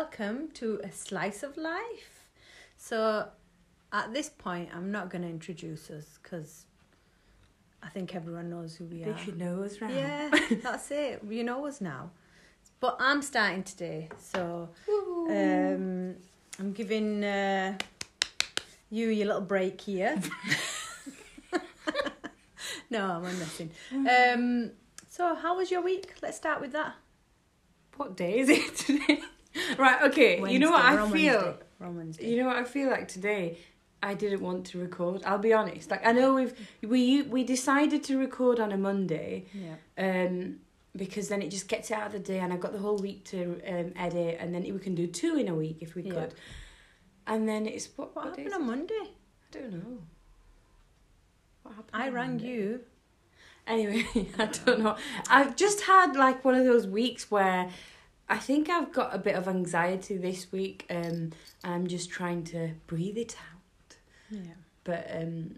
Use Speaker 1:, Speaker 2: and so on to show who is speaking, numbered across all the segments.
Speaker 1: welcome to a slice of life. So, at this point, I'm not going to introduce us because I think everyone knows who we
Speaker 2: They
Speaker 1: are.
Speaker 2: should know us now.
Speaker 1: Yeah, that's it. You know us now. But I'm starting today, so um, I'm giving uh, you your little break here. no, I'm messing. Um, so, how was your week? Let's start with that.
Speaker 2: What day is it today? right, okay. you know what I feel?
Speaker 1: Wednesday.
Speaker 2: You know what I feel like today? I didn't want to record. I'll be honest. Like I know we've we we decided to record on a Monday,
Speaker 1: yeah.
Speaker 2: um, because then it just gets out of the day, and I've got the whole week to um, edit, and then we can do two in a week if we
Speaker 1: Yeah.
Speaker 2: could. And then it's what,
Speaker 1: What
Speaker 2: what
Speaker 1: happened on? Monday?
Speaker 2: I don't know. What happened?
Speaker 1: I rang
Speaker 2: Monday?
Speaker 1: you.
Speaker 2: Anyway, I don't know. I've just had like one of those weeks where I think I've got a bit of anxiety this week. Um, I'm just trying to breathe it out.
Speaker 1: Yeah.
Speaker 2: But um,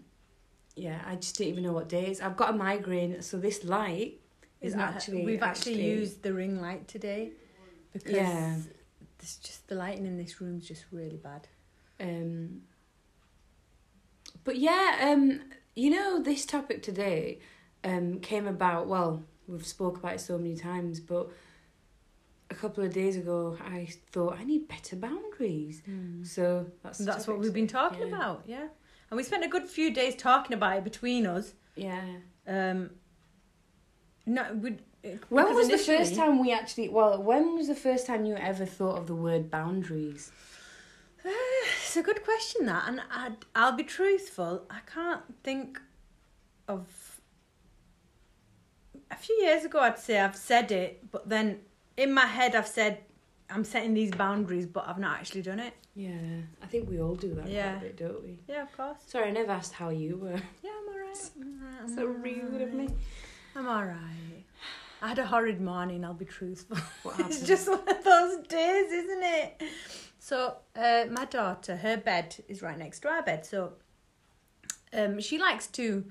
Speaker 2: yeah, I just don't even know what day it is. I've got a migraine, so this light is
Speaker 1: Isn't
Speaker 2: actually
Speaker 1: we've actually, used the ring light today because
Speaker 2: Yeah.
Speaker 1: this just the lighting in this room's just really bad.
Speaker 2: Um, but yeah, um, you know, this topic today um, came about. Well, we've spoke about it so many times, but a couple of days ago, I thought I need better boundaries. So that's
Speaker 1: That's what we've been talking
Speaker 2: Yeah.
Speaker 1: about, yeah. And we spent a good few days talking about it between us.
Speaker 2: Yeah.
Speaker 1: Um, no, we.
Speaker 2: When was the first time we actually? Well, when was the first time you ever thought of the word boundaries?
Speaker 1: It's a good question that, and I'd, I'll be truthful. I can't think of. A few years ago, I'd say I've said it, but then in my head, I've said I'm setting these boundaries, but I've not actually done it.
Speaker 2: Yeah, I think we all do that
Speaker 1: Yeah.
Speaker 2: a bit, don't we?
Speaker 1: Yeah, of course.
Speaker 2: Sorry, I never asked how you were.
Speaker 1: Yeah, I'm alright. I'm alright. I'm
Speaker 2: So rude of me.
Speaker 1: I'm alright. I had a horrid morning, I'll be truthful. It's just one of those days, isn't it? So, uh, my daughter, her bed is right next to our bed. So, um, she likes to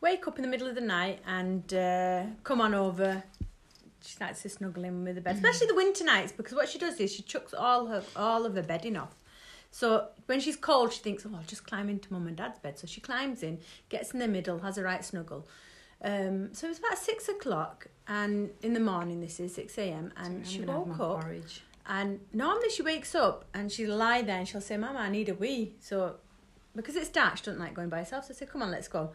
Speaker 1: wake up in the middle of the night and uh, come on over. She likes to snuggle in with the bed, especially the winter nights, because what she does is she chucks all her all of her bedding off. So when she's cold, she thinks, "Oh, I'll just climb into mum and dad's bed." So she climbs in, gets in the middle, has a right snuggle. Um, so it was about six o'clock, and in the morning, this is six a.m. and
Speaker 2: Sorry,
Speaker 1: she
Speaker 2: I'm gonna have
Speaker 1: woke up.
Speaker 2: porridge.
Speaker 1: And normally she wakes up and she'll lie there and she'll say, Mama, I need a wee. So, because it's dark, she doesn't like going by herself. So I said, Come on, let's go.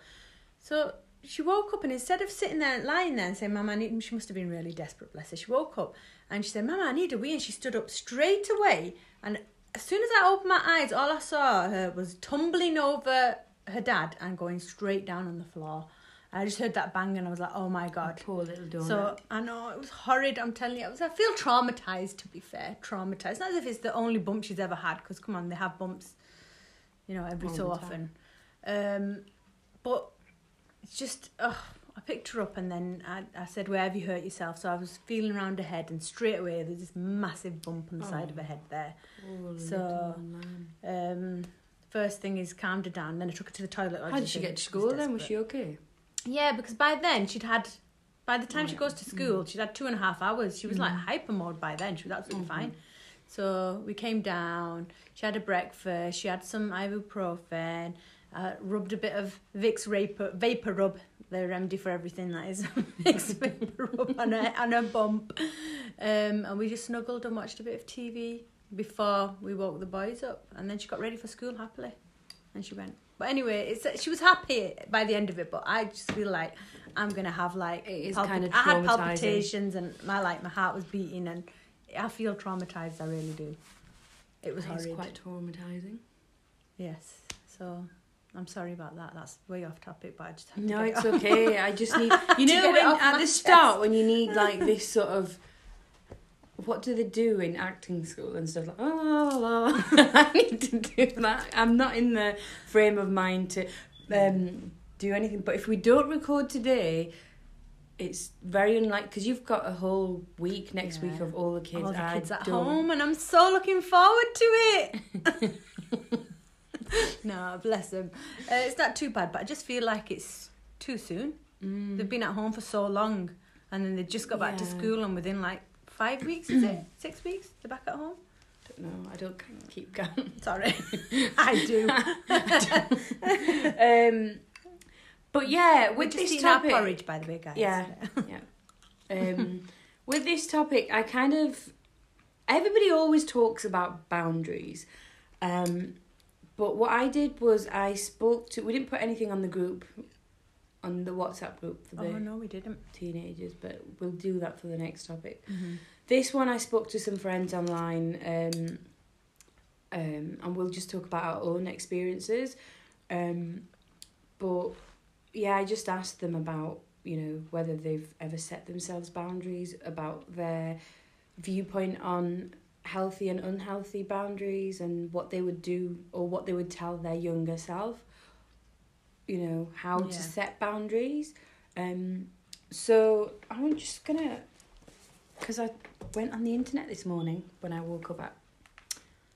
Speaker 1: So she woke up and instead of sitting there lying there and saying, Mama, I need, she must have been really desperate, bless her. She woke up and she said, Mama, I need a wee. And she stood up straight away. And as soon as I opened my eyes, all I saw her was tumbling over her dad and going straight down on the floor. I just heard that bang and I was like, Oh my God.
Speaker 2: Poor little donut.
Speaker 1: So I know it was horrid. I'm telling you, I was. I feel traumatized. To be fair, traumatized. Not as if it's the only bump she's ever had. Because come on, they have bumps, you know, every
Speaker 2: All
Speaker 1: so often. Um, but it's just. Oh, I picked her up and then I, I said, "Where have you hurt yourself?" So I was feeling around her head, and straight away there's this massive bump on the side of her head there.
Speaker 2: Poor
Speaker 1: so. Um, first thing is calmed her down. Then I took her to the toilet.
Speaker 2: How did she get to school then? Was she okay?
Speaker 1: yeah, because by then she'd had, by the time she goes to school, she'd had two and a half hours. She was like
Speaker 2: Mhm.
Speaker 1: hyper mode by then. She was absolutely
Speaker 2: Mhm.
Speaker 1: fine. So we came down. She had a breakfast. She had some ibuprofen. Uh, rubbed a bit of Vicks vapor, vapor rub, the remedy for everything that is Vicks vapor rub and a, on a bump. Um, and we just snuggled and watched a bit of TV before we woke the boys up. And then she got ready for school happily. And she went. But anyway, it's she was happy by the end of it. But I just feel like I'm gonna have like
Speaker 2: It is
Speaker 1: palpit-
Speaker 2: kind of
Speaker 1: I had palpitations and my like my heart was beating and I feel traumatized. I really do. It was
Speaker 2: quite traumatizing.
Speaker 1: Yes. So I'm sorry about that. That's way off topic, but I just have
Speaker 2: No, it's
Speaker 1: it
Speaker 2: okay. I just need you know when at the
Speaker 1: chest.
Speaker 2: start when you need like this sort of what do they do in acting school and stuff like oh. I need to do that. I'm not in the frame of mind to um, do anything. But if we don't record today, it's very unlikely because you've got a whole week next week of all the kids.
Speaker 1: All the kids at home, and I'm so looking forward to it. no, bless them. Uh, it's not too bad, but I just feel like it's too soon.
Speaker 2: Mm.
Speaker 1: They've been at home for so long, and then they just got back to school, and within like five weeks, is it six weeks, they're back at home.
Speaker 2: I don't know. I don't keep count.
Speaker 1: Sorry, I do.
Speaker 2: um, but yeah,
Speaker 1: We're
Speaker 2: with
Speaker 1: just
Speaker 2: this topic,
Speaker 1: porridge, by the way, guys.
Speaker 2: Yeah, Yeah. um, with this topic, I kind of everybody always talks about boundaries, um, but what I did was I spoke to. We didn't put anything on the group, on the WhatsApp group for the
Speaker 1: Oh no, we didn't.
Speaker 2: teenagers, but we'll do that for the next topic.
Speaker 1: Mm-hmm.
Speaker 2: This one I spoke to some friends online, um, um, and we'll just talk about our own experiences. Um, but yeah, I just asked them about you know whether they've ever set themselves boundaries, about their viewpoint on healthy and unhealthy boundaries, and what they would do or what they would tell their younger self. You know how
Speaker 1: Yeah.
Speaker 2: to set boundaries. Um, so I'm just gonna, because I went on the internet this morning when I woke up at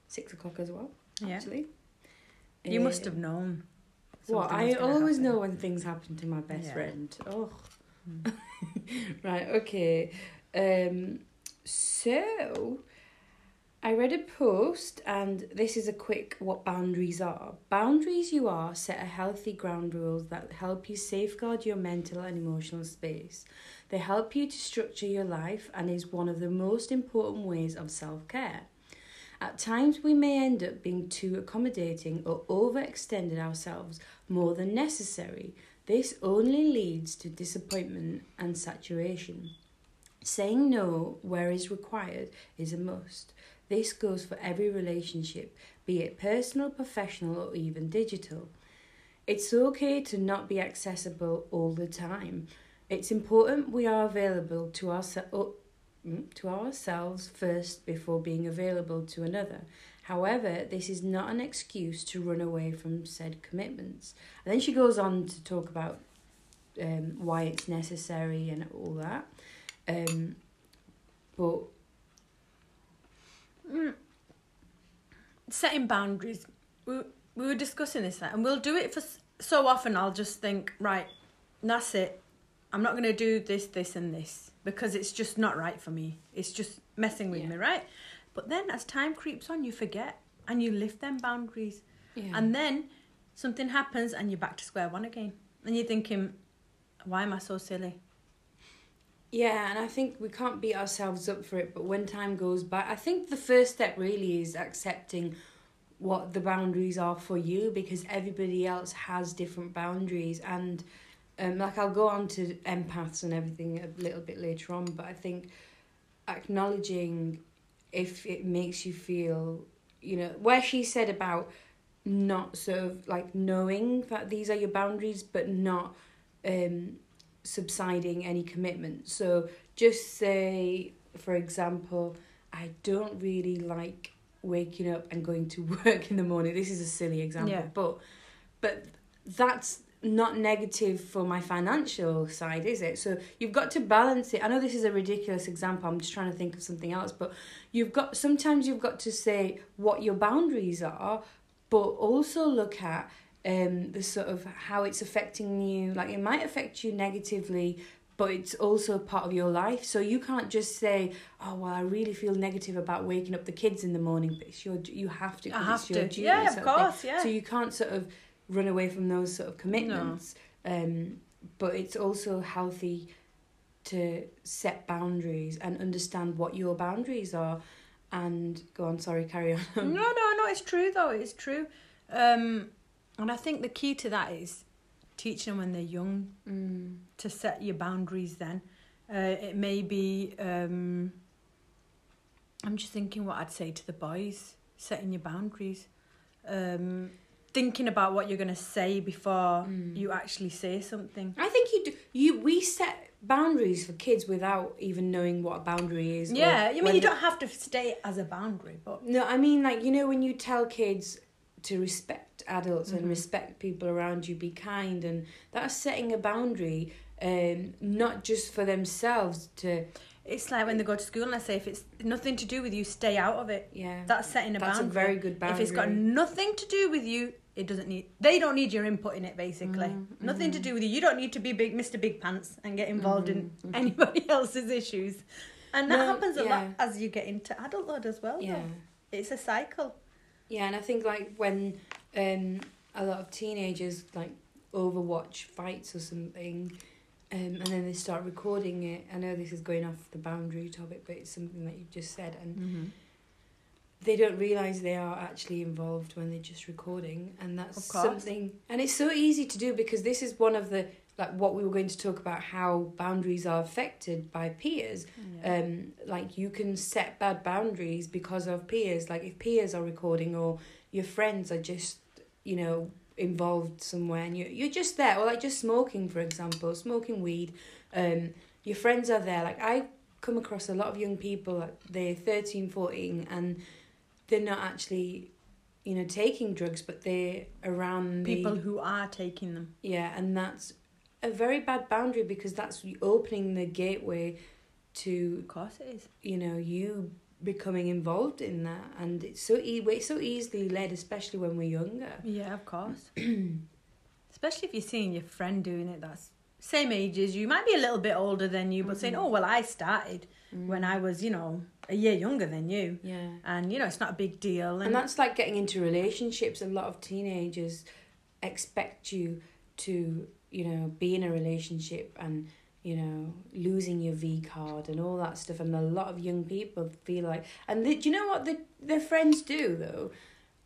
Speaker 2: six o'clock as well.
Speaker 1: Yeah.
Speaker 2: Actually,
Speaker 1: You must
Speaker 2: Uh,
Speaker 1: have known. well
Speaker 2: I always
Speaker 1: happen.
Speaker 2: know when things happen to my best
Speaker 1: Yeah.
Speaker 2: friend. Oh,
Speaker 1: Mm.
Speaker 2: right. Okay. Um. So, I read a post, and this is a quick what boundaries are. Boundaries you are set a healthy ground rules that help you safeguard your mental and emotional space. They help you to structure your life and is one of the most important ways of self care. At times, we may end up being too accommodating or overextended ourselves more than necessary. This only leads to disappointment and saturation. Saying no where is required is a must. This goes for every relationship, be it personal, professional, or even digital. It's okay to not be accessible all the time. It's important we are available to ourselves to ourselves first before being available to another. However, this is not an excuse to run away from said commitments. And then she goes on to talk about um, why it's necessary and all that. Um, but.
Speaker 1: Mm. Setting boundaries. We, we were discussing this, and we'll do it for so often. I'll just think, right, that's it. I'm not going to do this, this, and this because it's just not right for me. It's just messing with
Speaker 2: Yeah.
Speaker 1: me, right? But then as time creeps on, you forget and you lift them boundaries.
Speaker 2: yeah,
Speaker 1: And then something happens and you're back to square one again. And you're thinking, why am I so silly?
Speaker 2: Yeah, and I think we can't beat ourselves up for it, but when time goes by, I think the first step really is accepting what the boundaries are for you because everybody else has different boundaries. And um, like I'll go on to empaths and everything a little bit later on, but I think acknowledging if it makes you feel, you know, where she said about not sort of like knowing that these are your boundaries, but not um, subsiding any commitment. So just say, for example, I don't really like waking up and going to work in the morning. This is a silly example,
Speaker 1: Yeah.
Speaker 2: but but that's not negative for my financial side, is it? So you've got to balance it. I know this is a ridiculous example. I'm just trying to think of something else, but you've got sometimes you've got to say what your boundaries are, but also look at um the sort of how it's affecting you. Like it might affect you negatively, but it's also part of your life. So you can't just say, "Oh well, I really feel negative about waking up the kids in the morning," but it's your you have to.
Speaker 1: I have
Speaker 2: it's your
Speaker 1: to.
Speaker 2: duty
Speaker 1: Yeah, of course, yeah.
Speaker 2: So you can't sort of run away from those sort of commitments. No. Um, but it's also healthy to set boundaries and understand what your boundaries are. And go on, sorry, carry on.
Speaker 1: no, no, no, it's true though. It's true. Um, and I think the key to that is teaching them when they're young
Speaker 2: Mm.
Speaker 1: to set your boundaries then. Uh, it may be, um, I'm just thinking what I'd say to the boys, setting your boundaries. Um, thinking about what you're going to say before
Speaker 2: Mm.
Speaker 1: you actually say something.
Speaker 2: I think you do. You we set boundaries for kids without even knowing what a boundary is.
Speaker 1: Yeah, I mean, you don't have to stay as a boundary, but
Speaker 2: No, I mean like you know when you tell kids to respect adults
Speaker 1: Mhm.
Speaker 2: and respect people around you, be kind, and that's setting a boundary. Um, not just for themselves to
Speaker 1: it's like when they go to school and I say, if it's nothing to do with you, stay out of it.
Speaker 2: yeah.
Speaker 1: That's setting a
Speaker 2: That's
Speaker 1: boundary.
Speaker 2: That's a very good boundary.
Speaker 1: If it's got nothing to do with you, it doesn't need. They don't need your input in it. Basically,
Speaker 2: Mm,
Speaker 1: nothing to do with you. You don't need to be big, Mr. Big Pants, and get involved in
Speaker 2: Mhm, mhm.
Speaker 1: anybody else's issues. And that
Speaker 2: No,
Speaker 1: happens a lot as you get into adulthood as well.
Speaker 2: Yeah.
Speaker 1: it's a cycle.
Speaker 2: Yeah, and I think like when um a lot of teenagers like overwatch fights or something, um, and then they start recording it. I know this is going off the boundary topic, but it's something that you've just said, and
Speaker 1: Mm-hmm.
Speaker 2: they don't realize they are actually involved when they're just recording, and that's something. And it's so easy to do because this is one of the like what we were going to talk about how boundaries are affected by peers. Um like you can set bad boundaries because of peers. Like if peers are recording or your friends are just you know involved somewhere and you you're just there or like just smoking for example smoking weed um your friends are there. Like i come across a lot of young people like they're 13 14 and they're not actually you know taking drugs but they're around the-
Speaker 1: People who are taking them.
Speaker 2: yeah, and that's a very bad boundary because that's opening the gateway to
Speaker 1: Of course it is.
Speaker 2: you know you becoming involved in that, and it's so e- we're so easily led, especially when we're younger.
Speaker 1: Yeah, of course. Especially if you're seeing your friend doing it that's same age as you, might be a little bit older than you, but saying,
Speaker 2: Mhm.
Speaker 1: Oh well I started when I was, you know, a year younger than you.
Speaker 2: yeah.
Speaker 1: And you know, it's not a big deal and,
Speaker 2: And that's like getting into relationships. A lot of teenagers expect you to, you know, be in a relationship and, you know, losing your V card and all that stuff. And a lot of young people feel like, and they, do you know what the, their friends do though?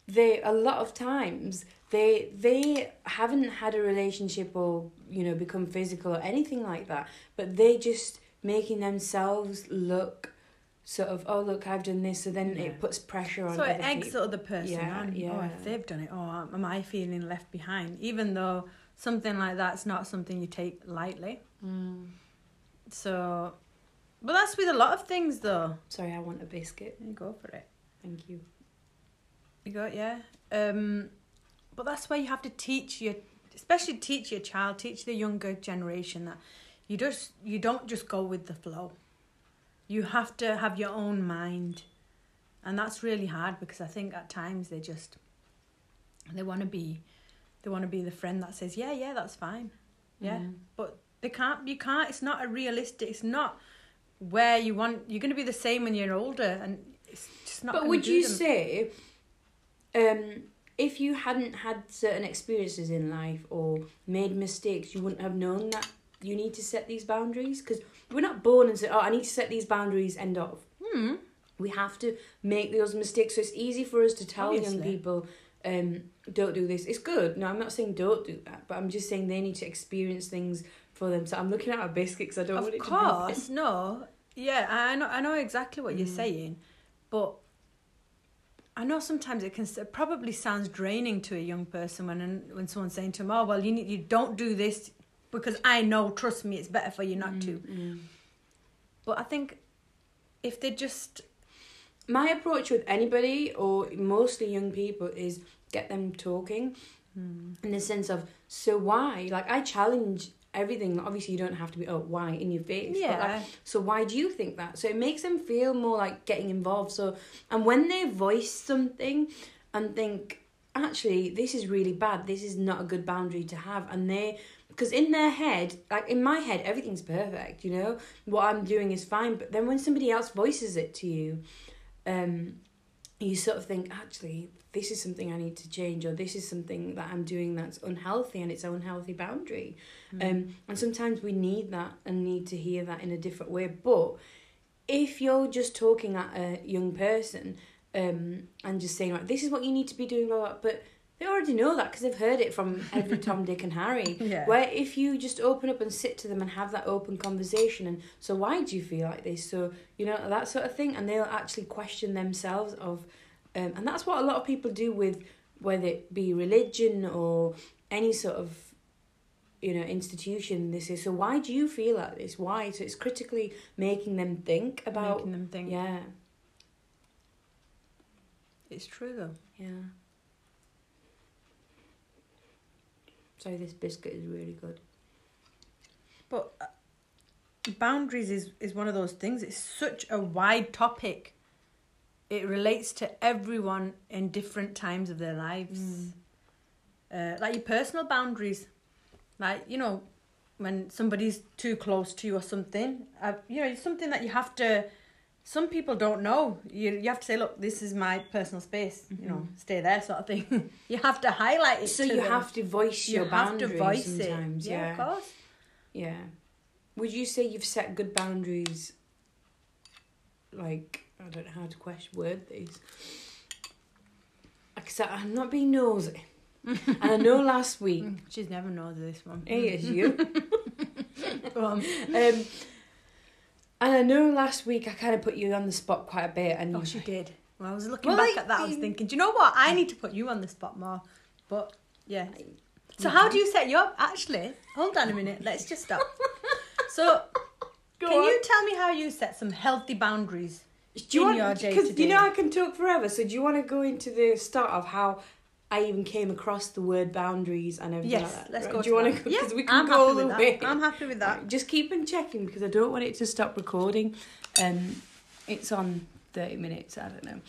Speaker 2: They, a lot of times, they, they haven't had a relationship or, you know, become physical or anything like that, but they just making themselves look sort of, oh, look, I've done this. So then
Speaker 1: Yeah.
Speaker 2: it puts pressure on
Speaker 1: so it eggs the other person
Speaker 2: Yeah,
Speaker 1: on. Oh, if they've done it, oh, am I feeling left behind? Even though something like that's not something you take lightly.
Speaker 2: Mm.
Speaker 1: So, but that's with a lot of things, though.
Speaker 2: Sorry, I want a biscuit.
Speaker 1: You go for it.
Speaker 2: Thank you.
Speaker 1: You go, yeah. Um, but that's where you have to teach your, especially teach your child, teach the younger generation that you just you don't just go with the flow. You have to have your own mind, and that's really hard because I think at times they just they want to be they want to be the friend that says yeah yeah that's fine yeah
Speaker 2: Mm.
Speaker 1: but they can't you can't it's not a realistic it's not where you want you're going to be the same when you're older and it's just not
Speaker 2: But would you
Speaker 1: them.
Speaker 2: say, um, if you hadn't had certain experiences in life or made mistakes, you wouldn't have known that you need to set these boundaries? Because we're not born and say, "Oh, I need to set these boundaries." End of.
Speaker 1: hmm.
Speaker 2: We have to make those mistakes. So it's easy for us to tell young people, um, "Don't do this." It's good. No, I'm not saying don't do that, but I'm just saying they need to experience things for them. So I'm looking at a biscuit because I don't want
Speaker 1: Of
Speaker 2: it to
Speaker 1: course, no. Yeah, I know. I know exactly what you're
Speaker 2: Mm.
Speaker 1: saying, but I know sometimes it can it probably sounds draining to a young person when when someone's saying to them, "Oh, well, you need you don't do this because I know, trust me, it's better for you not to."
Speaker 2: Mm, mm.
Speaker 1: But I think if they just
Speaker 2: My approach with anybody or mostly young people is get them talking hmm. in the sense of so why? Like I challenge everything. Obviously you don't have to be oh why? in your face but like,
Speaker 1: yeah,
Speaker 2: so why do you think that? So it makes them feel more like getting involved. So and when they voice something and think actually this is really bad. This is not a good boundary to have and they because in their head like in my head everything's perfect you know? What i'm doing is fine. But then when somebody else voices it to you um you sort of think actually this is something i need to change or this is something that i'm doing that's unhealthy and it's an unhealthy boundary um, and sometimes we need that and need to hear that in a different way. But if you're just talking at a young person um, and just saying, like, this is what you need to be doing, blah, blah, but they already know that because they've heard it from every Tom, Dick, and Harry.
Speaker 1: yeah.
Speaker 2: Where if you just open up and sit to them and have that open conversation, and so why do you feel like this? So, you know, that sort of thing, and they'll actually question themselves of, um, and that's what a lot of people do with whether it be religion or any sort of you know institution this is so why do you feel like this why so it's critically making them think about
Speaker 1: making them think.
Speaker 2: yeah
Speaker 1: It's true though.
Speaker 2: yeah sorry this biscuit is really good
Speaker 1: But uh, boundaries is, is one of those things. It's such a wide topic. It relates to everyone in different times of their lives.
Speaker 2: Mm.
Speaker 1: Uh, like your personal boundaries. Like, you know, when somebody's too close to you or something, uh, you know, it's something that you have to some people don't know. You you have to say, look, this is my personal space. You know, stay there, sort of thing. you have to highlight it.
Speaker 2: So you
Speaker 1: them.
Speaker 2: have to voice
Speaker 1: you
Speaker 2: your
Speaker 1: have to
Speaker 2: boundaries
Speaker 1: voice
Speaker 2: sometimes.
Speaker 1: it.
Speaker 2: Yeah.
Speaker 1: Yeah, of course.
Speaker 2: Yeah. Would you say you've set good boundaries? Like I don't know how to question word these. Said, I'm not being nosy, and I know last week
Speaker 1: Mm, She's never knows this one.
Speaker 2: Hey, it's you.
Speaker 1: Go on.
Speaker 2: um, and I know last week I kind of put you on the spot quite a bit, and
Speaker 1: Oh,
Speaker 2: you
Speaker 1: she did. Well, I was looking
Speaker 2: Well,
Speaker 1: back at that. I was thinking, do you know what? I need to put you on the spot more. But yeah. So how do you set you up? Actually, hold on a minute. Let's just stop. So,
Speaker 2: Go
Speaker 1: can
Speaker 2: on.
Speaker 1: you tell me how you set some healthy boundaries?
Speaker 2: do you
Speaker 1: in your
Speaker 2: want
Speaker 1: day
Speaker 2: because
Speaker 1: to
Speaker 2: you know? I can talk forever. So do you want to go into the start of how? I even came across the word boundaries and everything
Speaker 1: Yes,
Speaker 2: like that.
Speaker 1: let's
Speaker 2: right?
Speaker 1: go.
Speaker 2: Do you want to?
Speaker 1: Yeah,
Speaker 2: Because we can
Speaker 1: I'm
Speaker 2: go
Speaker 1: happy
Speaker 2: all the way.
Speaker 1: that. I'm happy with that.
Speaker 2: Right, Just keep on checking because I don't want it to stop recording. Um, it's on thirty minutes. I don't know.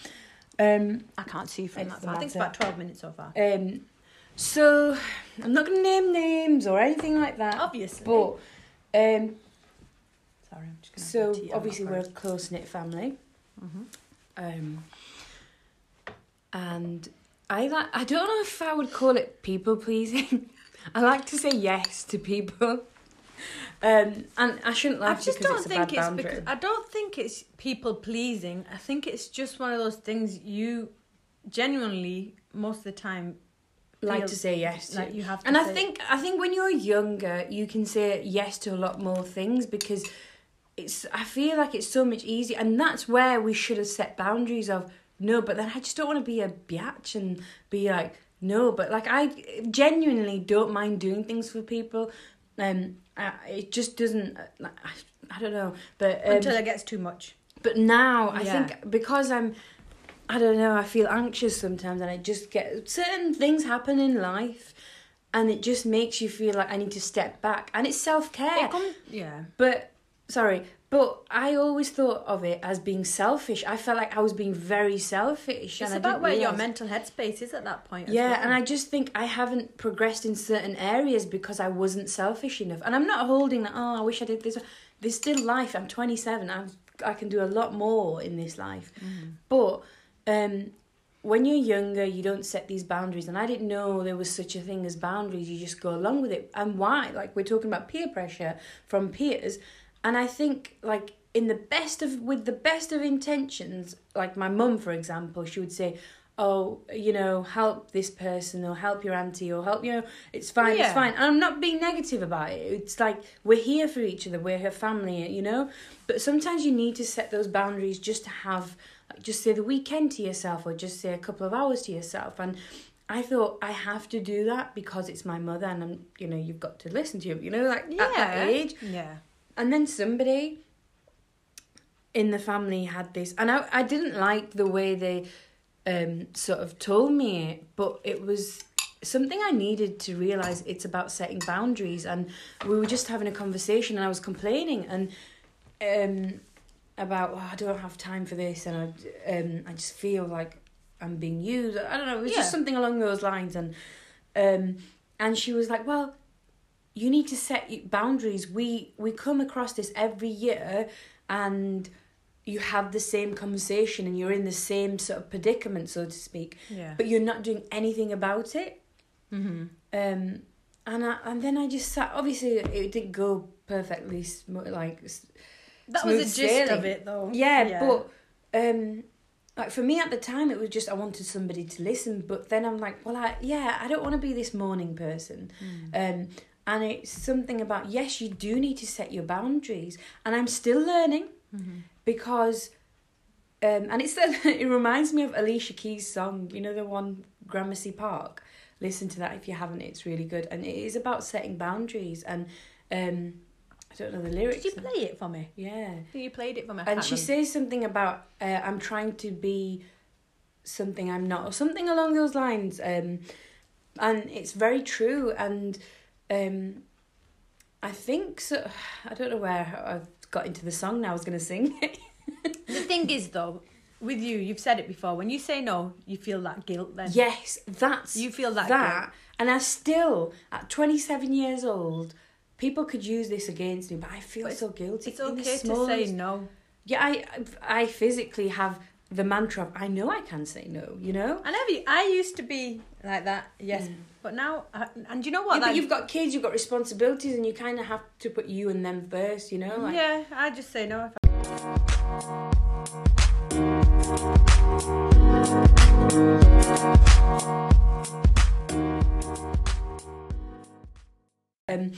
Speaker 2: Um,
Speaker 1: I can't see from that far. I think it's about 12 minutes so far.
Speaker 2: um, so I'm not going to name names or anything like that.
Speaker 1: Obviously.
Speaker 2: But um,
Speaker 1: Sorry, I'm just going to
Speaker 2: so
Speaker 1: tea on my
Speaker 2: obviously we're a close knit family.
Speaker 1: Mhm.
Speaker 2: Um, and I like. I don't know if I would call it people pleasing. I like to say yes to people. Um, and I shouldn't
Speaker 1: I just
Speaker 2: because
Speaker 1: don't
Speaker 2: it's a
Speaker 1: think
Speaker 2: bad
Speaker 1: it's
Speaker 2: boundary.
Speaker 1: because I don't think it's people pleasing. I think it's just one of those things you genuinely most of the time
Speaker 2: like to say yes to.
Speaker 1: like you have
Speaker 2: and I think I think when you're younger, you can say yes to a lot more things because it's. I feel like it's so much easier, and that's where we should have set boundaries of no. But then I just don't want to be a biatch and be like no. But like I genuinely don't mind doing things for people. Um, I, it just doesn't. Like, I, I don't know, but um,
Speaker 1: until it gets too much.
Speaker 2: but now I
Speaker 1: Yeah.
Speaker 2: think because I'm, I don't know, I feel anxious sometimes, and I just get certain things happen in life, and it just makes you feel like I need to step back, and it's self care.
Speaker 1: It comes, yeah.
Speaker 2: But sorry, but I always thought of it as being selfish. I felt like I was being very selfish.
Speaker 1: It's about where your mental headspace is at that point.
Speaker 2: yeah,
Speaker 1: well.
Speaker 2: and I just think I haven't progressed in certain areas because I wasn't selfish enough. And I'm not holding that. Oh, I wish I did this. There's still life. I'm 27. I'm I can do a lot more in this life.
Speaker 1: Mm-hmm.
Speaker 2: But um, when you're younger, you don't set these boundaries. And I didn't know there was such a thing as boundaries. You just go along with it. And why? Like we're talking about peer pressure from peers. And I think like in the best of with the best of intentions, like my mum, for example, she would say, "Oh, you know, help this person or help your auntie or help you know, it's fine,
Speaker 1: Yeah.
Speaker 2: it's fine." And I'm not being negative about it. It's like we're here for each other. We're her family, you know. But sometimes you need to set those boundaries just to have, like, just say the weekend to yourself or just say a couple of hours to yourself. And I thought I have to do that because it's my mother, and I'm, you know, you've got to listen to you, you know, like at that age.
Speaker 1: Yeah.
Speaker 2: And then somebody in the family had this, and I, I didn't like the way they um, sort of told me it, but it was something I needed to realize it's about setting boundaries. And we were just having a conversation, and I was complaining and um, about oh, I don't have time for this, and I um, I just feel like I'm being used. I don't know. It was
Speaker 1: Yeah.
Speaker 2: just something along those lines, and um, and she was like, well you need to set boundaries. We we come across this every year and you have the same conversation and you're in the same sort of predicament so to speak.
Speaker 1: Yeah.
Speaker 2: but you're not doing anything about it.
Speaker 1: Mm-hmm.
Speaker 2: um and I, and then I just sat obviously it didn't go perfectly sm- like
Speaker 1: That was the gist of it, though.
Speaker 2: yeah, but um like for me at the time it was just I wanted somebody to listen but then I'm like well I yeah I don't want to be this morning person. Um and it's something about yes you do need to set your boundaries and I'm still learning
Speaker 1: Mm-hmm.
Speaker 2: because um and it's it reminds me of Alicia Keys song you know the one Gramercy Park listen to that if you haven't it's really good and it is about setting boundaries and um I don't know the lyrics
Speaker 1: Did you play it for me?
Speaker 2: yeah
Speaker 1: You played it for me.
Speaker 2: And she
Speaker 1: remember.
Speaker 2: says something about uh, I'm trying to be something I'm not, or something along those lines. Um, and it's very true. And um, I think so. I don't know where I've got into the song now. I was going to sing.
Speaker 1: The thing is, though, with you, you've said it before. When you say no, you feel that guilt. Then
Speaker 2: yes, that's
Speaker 1: you feel that,
Speaker 2: that.
Speaker 1: guilt.
Speaker 2: And I still, at 27 years old, people could use this against me, but I feel
Speaker 1: But
Speaker 2: so guilty.
Speaker 1: It's okay to say no.
Speaker 2: yeah, I I physically have the mantra of I know I can say no. You know.
Speaker 1: I never. I used to be like that. Yes,
Speaker 2: Mm.
Speaker 1: but now, I, and you know what?
Speaker 2: Yeah, but you've got kids, you've got responsibilities, and you kind of have to put you and them first. You know. Like,
Speaker 1: yeah, I just say no. If I,
Speaker 2: Um,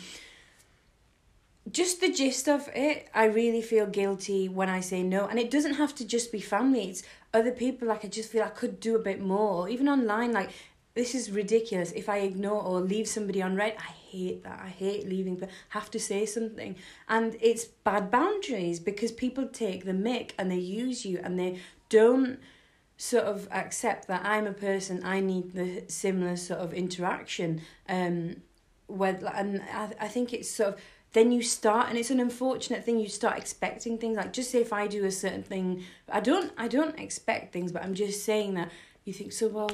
Speaker 2: just the gist of it, I really feel guilty when I say no, and it doesn't have to just be family. It's other people. Like I just feel I could do a bit more, even online. Like this is ridiculous. If I ignore or leave somebody on read, I hate that. I hate leaving, but have to say something, and it's bad boundaries because people take the mick and they use you, and they don't sort of accept that I'm a person. I need the similar sort of interaction. Um, and I, I think it's sort of then you start and it's an unfortunate thing you start expecting things like just say if i do a certain thing i don't i don't expect things but i'm just saying that you think so well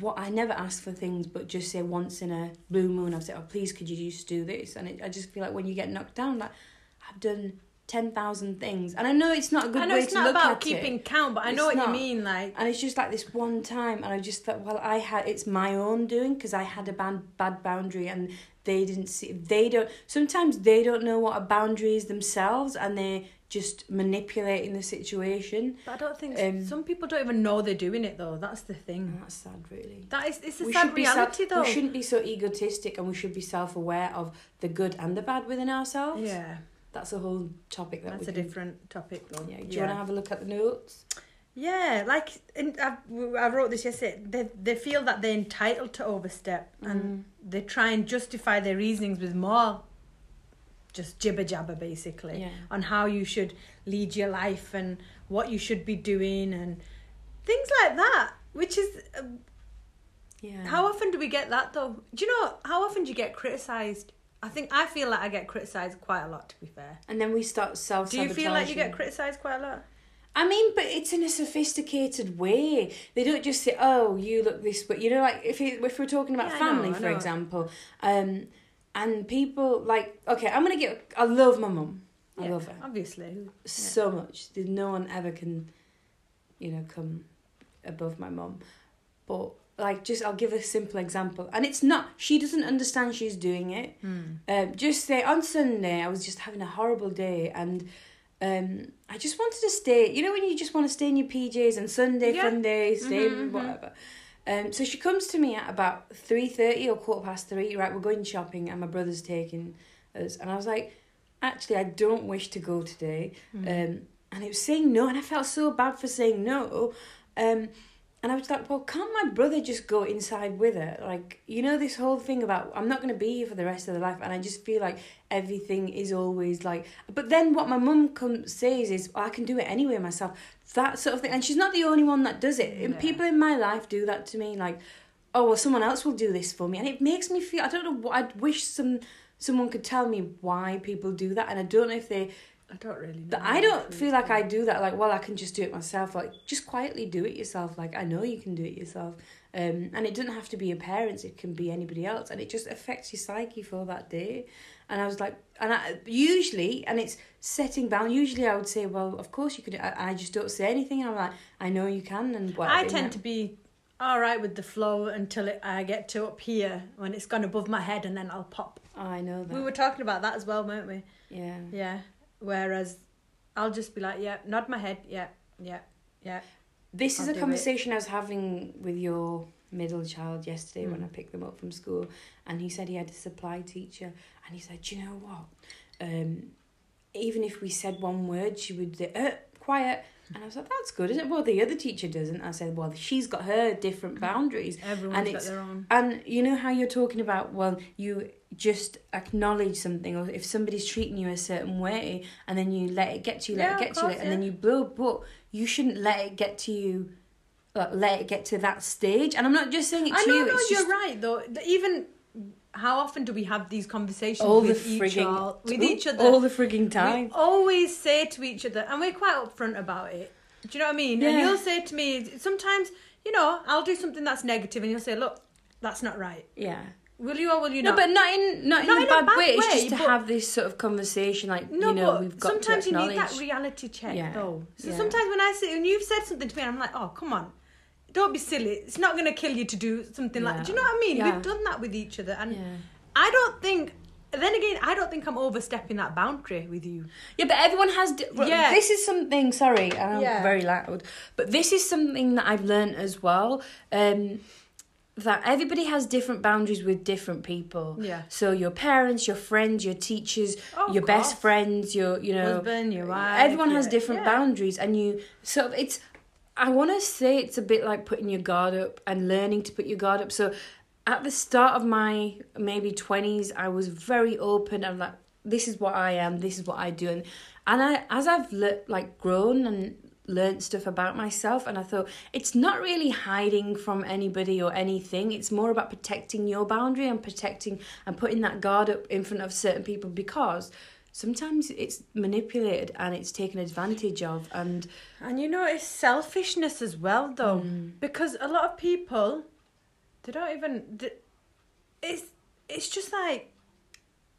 Speaker 2: what i never ask for things but just say once in a blue moon i've said oh please could you just do this and it, i just feel like when you get knocked down like i've done 10,000 things and i know it's not a good
Speaker 1: I know
Speaker 2: way
Speaker 1: it's
Speaker 2: to
Speaker 1: not about keeping
Speaker 2: it
Speaker 1: count, but I know
Speaker 2: It's
Speaker 1: what
Speaker 2: not.
Speaker 1: you mean. Like,
Speaker 2: and it's just like this one time, and I just thought, well, I had it's my own doing because I had a bad bad boundary, and they didn't see. They don't. Sometimes they don't know what a boundary is themselves, and they just manipulating the situation.
Speaker 1: but I don't think
Speaker 2: Um,
Speaker 1: some people don't even know they're doing it though. That's the thing.
Speaker 2: That's sad, really.
Speaker 1: That is, it's a
Speaker 2: we
Speaker 1: sad reality
Speaker 2: self,
Speaker 1: though.
Speaker 2: We shouldn't be so egotistic, and we should be self aware of the good and the bad within ourselves.
Speaker 1: Yeah,
Speaker 2: that's a whole topic that
Speaker 1: that's a
Speaker 2: can-
Speaker 1: different topic though.
Speaker 2: Yeah. Do you want to have a look at the notes?
Speaker 1: Yeah, like in, I, I wrote this yesterday. They they feel that they're entitled to overstep, and
Speaker 2: Mm.
Speaker 1: they try and justify their reasonings with more, just jibber jabber basically
Speaker 2: Yeah.
Speaker 1: on how you should lead your life and what you should be doing and things like that. Which is uh,
Speaker 2: Yeah.
Speaker 1: how often do we get that though? Do you know how often do you get criticized? I think I feel like I get criticized quite a lot. To be fair,
Speaker 2: And then we start self.
Speaker 1: do you feel like you get criticized quite a lot?
Speaker 2: I mean, but it's in a sophisticated way. They don't just say, "Oh, you look this," but you know, like if it, if we're talking about
Speaker 1: Yeah,
Speaker 2: family,
Speaker 1: know,
Speaker 2: for example, um, and people like, okay, I'm gonna get. I love my mum. I
Speaker 1: Yeah,
Speaker 2: love her
Speaker 1: obviously.
Speaker 2: so much. There's no one ever can, you know, come above my mum. But like, just I'll give a simple example, and it's not. She doesn't understand she's doing it.
Speaker 1: Hmm.
Speaker 2: Um, just say on Sunday, I was just having a horrible day, and um, I just wanted to stay. You know when you just want to stay in your PJs and Sunday
Speaker 1: Yeah.
Speaker 2: fun day, stay
Speaker 1: Mhm, mhm.
Speaker 2: whatever. Um, so she comes to me at about three thirty or quarter past three. Right, we're going shopping, and my brother's taking us, and I was like, actually, I don't wish to go today.
Speaker 1: Hmm.
Speaker 2: Um, and it was saying no, and I felt so bad for saying no. Um, and I was like, well, can't my brother just go inside with her? Like, you know, this whole thing about I'm not going to be here for the rest of the life. And I just feel like everything is always like. But then what my mum comes says is, I can do it anyway myself. That sort of thing. And she's not the only one that does it. And
Speaker 1: Yeah.
Speaker 2: people in my life do that to me. Like, oh, well, someone else will do this for me. And it makes me feel, I don't know what, I wish some someone could tell me why people do that. And I don't know if they
Speaker 1: I don't really know.
Speaker 2: but I don't feel like I do that. Like, well, I can just do it myself. Like, just quietly do it yourself. Like, I know you can do it yourself. Um, and it doesn't have to be your parents. It can be anybody else, and it just affects your psyche for that day. And I was like, and I usually, and it's setting bound. Usually, I would say, well, of course you could. I, I just don't say anything. And I'm like, I know you can, and whatever.
Speaker 1: I tend to be all right with the flow until it, I get to up here when it's gone above my head, and then I'll pop.
Speaker 2: I know that.
Speaker 1: We were talking about that as well, weren't we?
Speaker 2: yeah.
Speaker 1: Yeah. Whereas I'll just be like, yeah, nod my head, yeah, yeah, yeah.
Speaker 2: This is
Speaker 1: I'll
Speaker 2: a
Speaker 1: do it.
Speaker 2: conversation I was having with your middle child yesterday when
Speaker 1: Mm.
Speaker 2: I picked them up from school, and he said he had a supply teacher, and he said, "Do you know what? Um, even if we said one word, she would say, uh, quiet." And I was like, "That's good, isn't it?" Well, the other teacher doesn't. I said, "Well, she's got her different boundaries."
Speaker 1: Everyone's
Speaker 2: And
Speaker 1: got
Speaker 2: it's-
Speaker 1: their own.
Speaker 2: And you know how you're talking about, well, you just acknowledge something, or if somebody's treating you a certain way, and then you let it get to you, let
Speaker 1: Yeah,
Speaker 2: it get to you,
Speaker 1: course,
Speaker 2: and then you blow. But you shouldn't let it get to you, like, let it get to that stage. And I'm not just saying it to you.
Speaker 1: I know,
Speaker 2: you.
Speaker 1: no,
Speaker 2: it's
Speaker 1: you're
Speaker 2: just
Speaker 1: right though. Even how often do we have these conversations
Speaker 2: all the
Speaker 1: with each
Speaker 2: frigging
Speaker 1: all, with each other?
Speaker 2: all the frigging time
Speaker 1: We
Speaker 2: time.
Speaker 1: always say to each other, and we're quite upfront about it. Do you know what I mean? And you'll say to me, sometimes, you know, I'll do something that's negative, and you'll say, look, that's not right.
Speaker 2: Yeah,
Speaker 1: Will you or will you
Speaker 2: No,
Speaker 1: not?
Speaker 2: but not in not,
Speaker 1: Not
Speaker 2: in, a bad,
Speaker 1: bad
Speaker 2: way. It's just to have this sort of conversation, like
Speaker 1: No,
Speaker 2: you know,
Speaker 1: but
Speaker 2: we've got
Speaker 1: sometimes
Speaker 2: to
Speaker 1: you need that reality check,
Speaker 2: Yeah.
Speaker 1: though. So
Speaker 2: Yeah.
Speaker 1: sometimes when I sit and you've said something to me, I'm like, oh, come on, don't be silly. It's not going to kill you to do something
Speaker 2: Yeah.
Speaker 1: like. Do you know what I mean? We've done that with each other, and. I don't think. Then again, I don't think I'm overstepping that boundary with you.
Speaker 2: Yeah, but everyone has. Di-
Speaker 1: Yeah.
Speaker 2: This is something. Sorry, I'm very loud. But this is something that I've learned as well. Um, that everybody has different boundaries with different people.
Speaker 1: Yeah.
Speaker 2: So your parents, your friends, your teachers,
Speaker 1: Oh,
Speaker 2: your best friends, your you know,
Speaker 1: Husband, your wife.
Speaker 2: everyone has different
Speaker 1: yeah.
Speaker 2: boundaries, and you. So it's. I want to say it's a bit like putting your guard up and learning to put your guard up. So at the start of my maybe 20s i was very open i'm like this is what i am this is what i do and and i as i've le- like grown and learned stuff about myself and i thought it's not really hiding from anybody or anything it's more about protecting your boundary and protecting and putting that guard up in front of certain people because sometimes it's manipulated and it's taken advantage of and
Speaker 1: And you know, it's selfishness as well, though,
Speaker 2: Mm.
Speaker 1: because a lot of people, they don't even. th- It's it's just like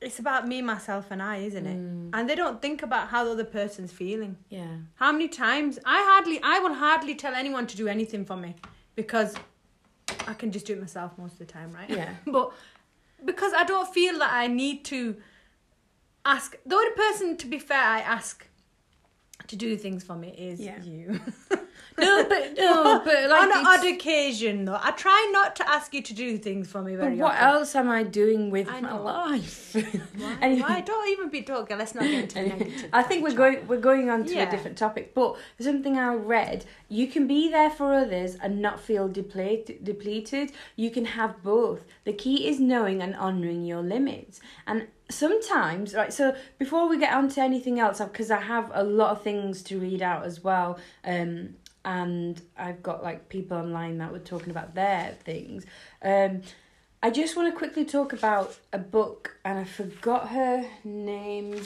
Speaker 1: it's about me, myself, and I, isn't it?
Speaker 2: Mm.
Speaker 1: And they don't think about how the other person's feeling.
Speaker 2: yeah
Speaker 1: How many times I hardly, I will hardly tell anyone to do anything for me because I can just do it myself most of the time, right?
Speaker 2: Yeah.
Speaker 1: but because I don't feel that I need to ask. The other person, to be fair, I ask to do things for me is
Speaker 2: Yeah.
Speaker 1: you.
Speaker 2: no but no but like
Speaker 1: on an odd occasion, though, I try not to ask you to do things for me
Speaker 2: But what
Speaker 1: often.
Speaker 2: else am I doing with
Speaker 1: I
Speaker 2: my life?
Speaker 1: Why?
Speaker 2: Anyway.
Speaker 1: Why? Don't even be talk. Let's not get into negative.
Speaker 2: I think we're going we're going on to
Speaker 1: Yeah.
Speaker 2: a different topic. But something I read, you can be there for others and not feel depleted. Depleted. You can have both. The key is knowing and honoring your limits. And sometimes, right. So before we get on to anything else, because I have a lot of things to read out as well. Um, and I've got like people online that were talking about their things. Um, I just want to quickly talk about a book, and I forgot her name.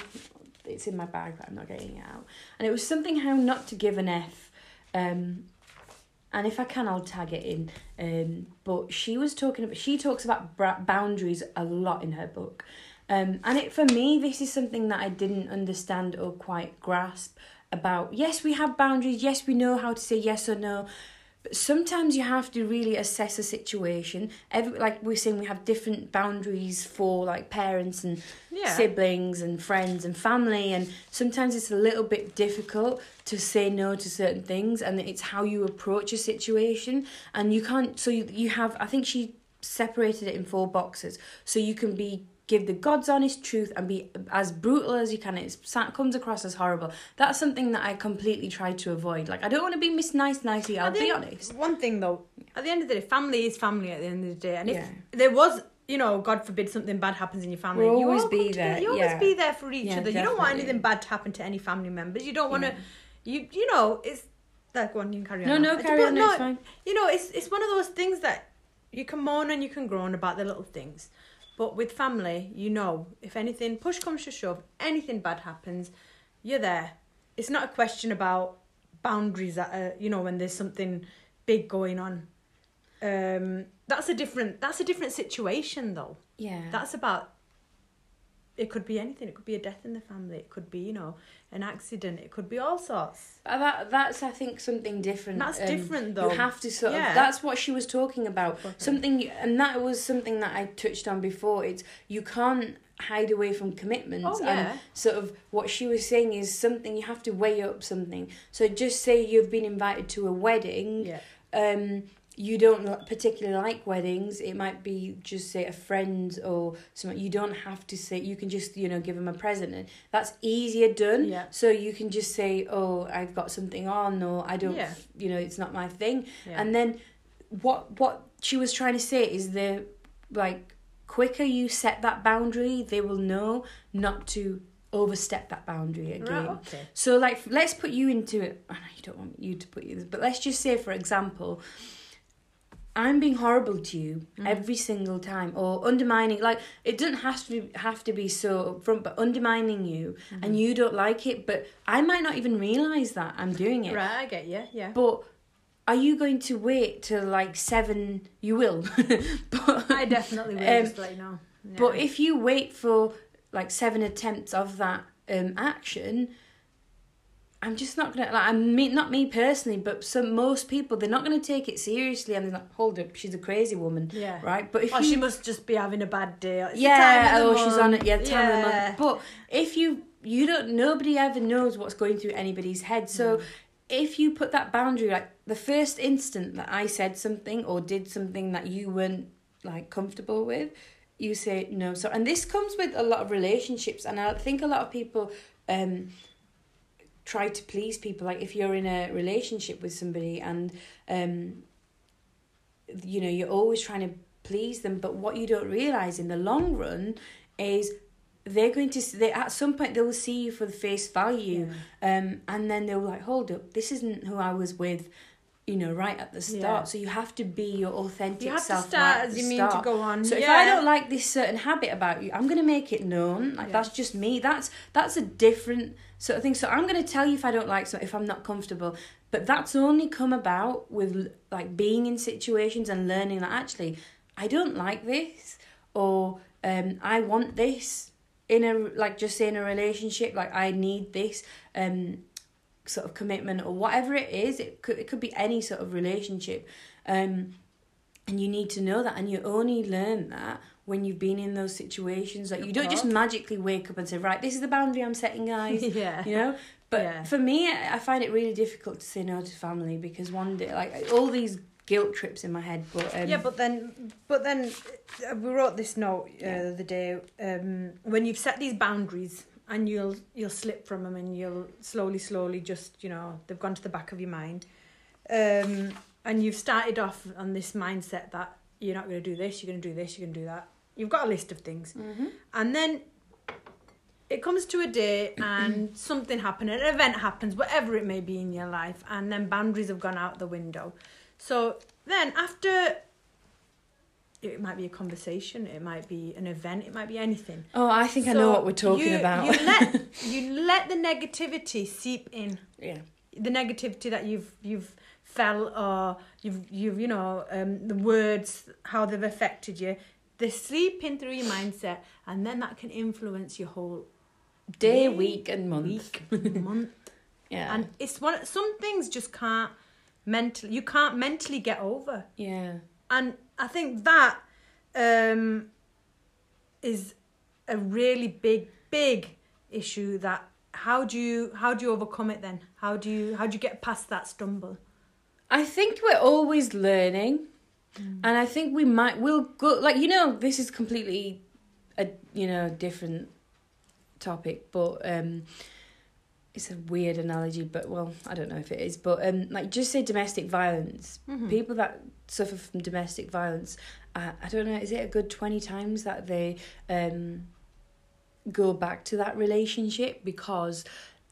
Speaker 2: It's in my bag, but I'm not getting it out. And it was something how not to give an F. Um, and if I can, I'll tag it in. Um, but she was talking about. She talks about boundaries a lot in her book. Um, and it for me, this is something that I didn't understand or quite grasp about. Yes, we have boundaries. Yes, we know how to say yes or no. But sometimes you have to really assess a situation. Every like we're saying, we have different boundaries for like parents and
Speaker 1: Yeah.
Speaker 2: siblings and friends and family, and sometimes it's a little bit difficult to say no to certain things, and it's how you approach a situation, and you can't. So you, you have. I think she separated it in four boxes, so you can be give the God's honest truth and be as brutal as you can. It comes across as horrible. That's something that I completely try to avoid. Like I don't want to be miss nice nicely. I'll be
Speaker 1: think
Speaker 2: honest.
Speaker 1: One thing though, at the end of the day, family is family. At the end of the day, and if
Speaker 2: Yeah.
Speaker 1: there was, you know, God forbid something bad happens in your family,
Speaker 2: We'll
Speaker 1: you
Speaker 2: always be
Speaker 1: together.
Speaker 2: there,
Speaker 1: You always
Speaker 2: yeah.
Speaker 1: be there for each
Speaker 2: Yeah,
Speaker 1: other. You don't want anything bad to happen to any family members. You don't want to, you you know, it's that one you can carry on.
Speaker 2: No, no, carry on. No, it's fine.
Speaker 1: You know, it's it's one of those things that you can moan and you can groan about the little things. But with family, you know, if anything, push comes to shove, anything bad happens, you're there. It's not a question about boundaries that are, you know, when there's something big going on. Um, that's a different that's a different situation though.
Speaker 2: Yeah.
Speaker 1: That's about it could be anything. It could be a death in the family. It could be, you know, an accident. It could be all sorts.
Speaker 2: Uh, That that's I think something different.
Speaker 1: That's
Speaker 2: Um,
Speaker 1: different though.
Speaker 2: You have to sort
Speaker 1: Yeah.
Speaker 2: of. That's what she was talking about.
Speaker 1: Okay.
Speaker 2: Something, and that was something that I touched on before. It's you can't hide away from commitments.
Speaker 1: Oh, yeah.
Speaker 2: And sort of what she was saying is something you have to weigh up something. So just say you've been invited to a wedding.
Speaker 1: yeah.
Speaker 2: Um, you don't particularly like weddings. It might be just say a friend or something. You don't have to say. You can just you know give them a present. And that's easier done.
Speaker 1: Yeah.
Speaker 2: So you can just say, "Oh, I've got something on," or "I don't,"
Speaker 1: Yeah.
Speaker 2: you know, it's not my thing.
Speaker 1: Yeah.
Speaker 2: And then what what she was trying to say is the like quicker you set that boundary, they will know not to overstep that boundary again.
Speaker 1: Right, okay.
Speaker 2: So like let's put you into it. I know you don't want you to put you this, but let's just say for example, I'm being horrible to you
Speaker 1: Mm.
Speaker 2: every single time, or undermining. Like it doesn't have to be, have to be so upfront, but undermining you,
Speaker 1: Mm-hmm.
Speaker 2: and you don't like it. But I might not even realize that I'm doing it.
Speaker 1: Right, I get you. Yeah.
Speaker 2: But are you going to wait till like seven? You will, but
Speaker 1: I definitely will.
Speaker 2: Um,
Speaker 1: just let you know. Yeah.
Speaker 2: but if you wait for like seven attempts of that um, action, I'm just not gonna like. I mean, not me personally, but some most people they're not gonna take it seriously, and they're like, "Hold up, she's a crazy woman."
Speaker 1: yeah.
Speaker 2: Right, but if you
Speaker 1: she must just be having a bad day. It's the
Speaker 2: yeah,
Speaker 1: time of
Speaker 2: oh,
Speaker 1: the
Speaker 2: she's on it. Yeah, the time of the month. But if you you don't, nobody ever knows what's going through anybody's head. So
Speaker 1: Mm.
Speaker 2: if you put that boundary, like the first instant that I said something or did something that you weren't like comfortable with, you say no. So and this comes with a lot of relationships, and I think a lot of people um try to please people. Like if you're in a relationship with somebody and um you know you're always trying to please them but what you don't realize in the long run is they're going to they at some point they'll see you for the face value um and then they'll like hold up this isn't who i was with you know right at the start
Speaker 1: Yeah.
Speaker 2: so you have to be your authentic
Speaker 1: You have to
Speaker 2: self
Speaker 1: start
Speaker 2: right
Speaker 1: as you mean
Speaker 2: start.
Speaker 1: to go on.
Speaker 2: so
Speaker 1: yeah.
Speaker 2: if I don't like this certain habit about you, I'm gonna make it known. Like
Speaker 1: Yeah.
Speaker 2: that's just me. That's that's a different sort of thing. So I'm gonna tell you if I don't like something, if I'm not comfortable. But that's only come about with like being in situations and learning that actually I don't like this or um I want this in a like just say in a relationship like I need this um sort of commitment or whatever it is it could it could be any sort of relationship um and you need to know that and you only learn that when you've been in those situations like you don't just magically wake up and say right this is the boundary i'm setting guys
Speaker 1: yeah.
Speaker 2: you know but
Speaker 1: Yeah.
Speaker 2: for me i find it really difficult to say no to family because one day like all these guilt trips in my head but um,
Speaker 1: yeah, but then, but then, uh, we wrote this note uh,
Speaker 2: Yeah.
Speaker 1: the other day. Um, when you've set these boundaries, and you'll you'll slip from them, and you'll slowly, slowly, just you know, they've gone to the back of your mind, um, and you've started off on this mindset that you're not going to do this, you're going to do this, you're going to do that. You've got a list of things,
Speaker 2: mhm.
Speaker 1: and then it comes to a day and something happened, an event happens, whatever it may be in your life, and then boundaries have gone out the window. So then after it might be a conversation, it might be an event, it might be anything.
Speaker 2: oh i think i know what we're talking
Speaker 1: you,
Speaker 2: about
Speaker 1: You let you let the negativity seep in.
Speaker 2: yeah
Speaker 1: The negativity that you've you've felt or you've you've you know um, the words how they've affected you. They sleep in through your mindset, and then that can influence your whole
Speaker 2: day
Speaker 1: Day,
Speaker 2: week and month
Speaker 1: week, month.
Speaker 2: yeah
Speaker 1: And it's one. Some things just can't mentally. You can't mentally get over.
Speaker 2: yeah
Speaker 1: And I think that um, is a really big, big issue. That how do you how do you overcome it then? How do you how do you get past that stumble?
Speaker 2: I think we're always learning,
Speaker 1: Mm.
Speaker 2: and I think we might we'll go like you know this is completely a you know different topic, but um, it's a weird analogy. But well, I don't know if it is, but um, like just say domestic violence.
Speaker 1: Mhm.
Speaker 2: People that suffer from domestic violence, uh, I don't know, is it a good twenty times that they um go back to that relationship because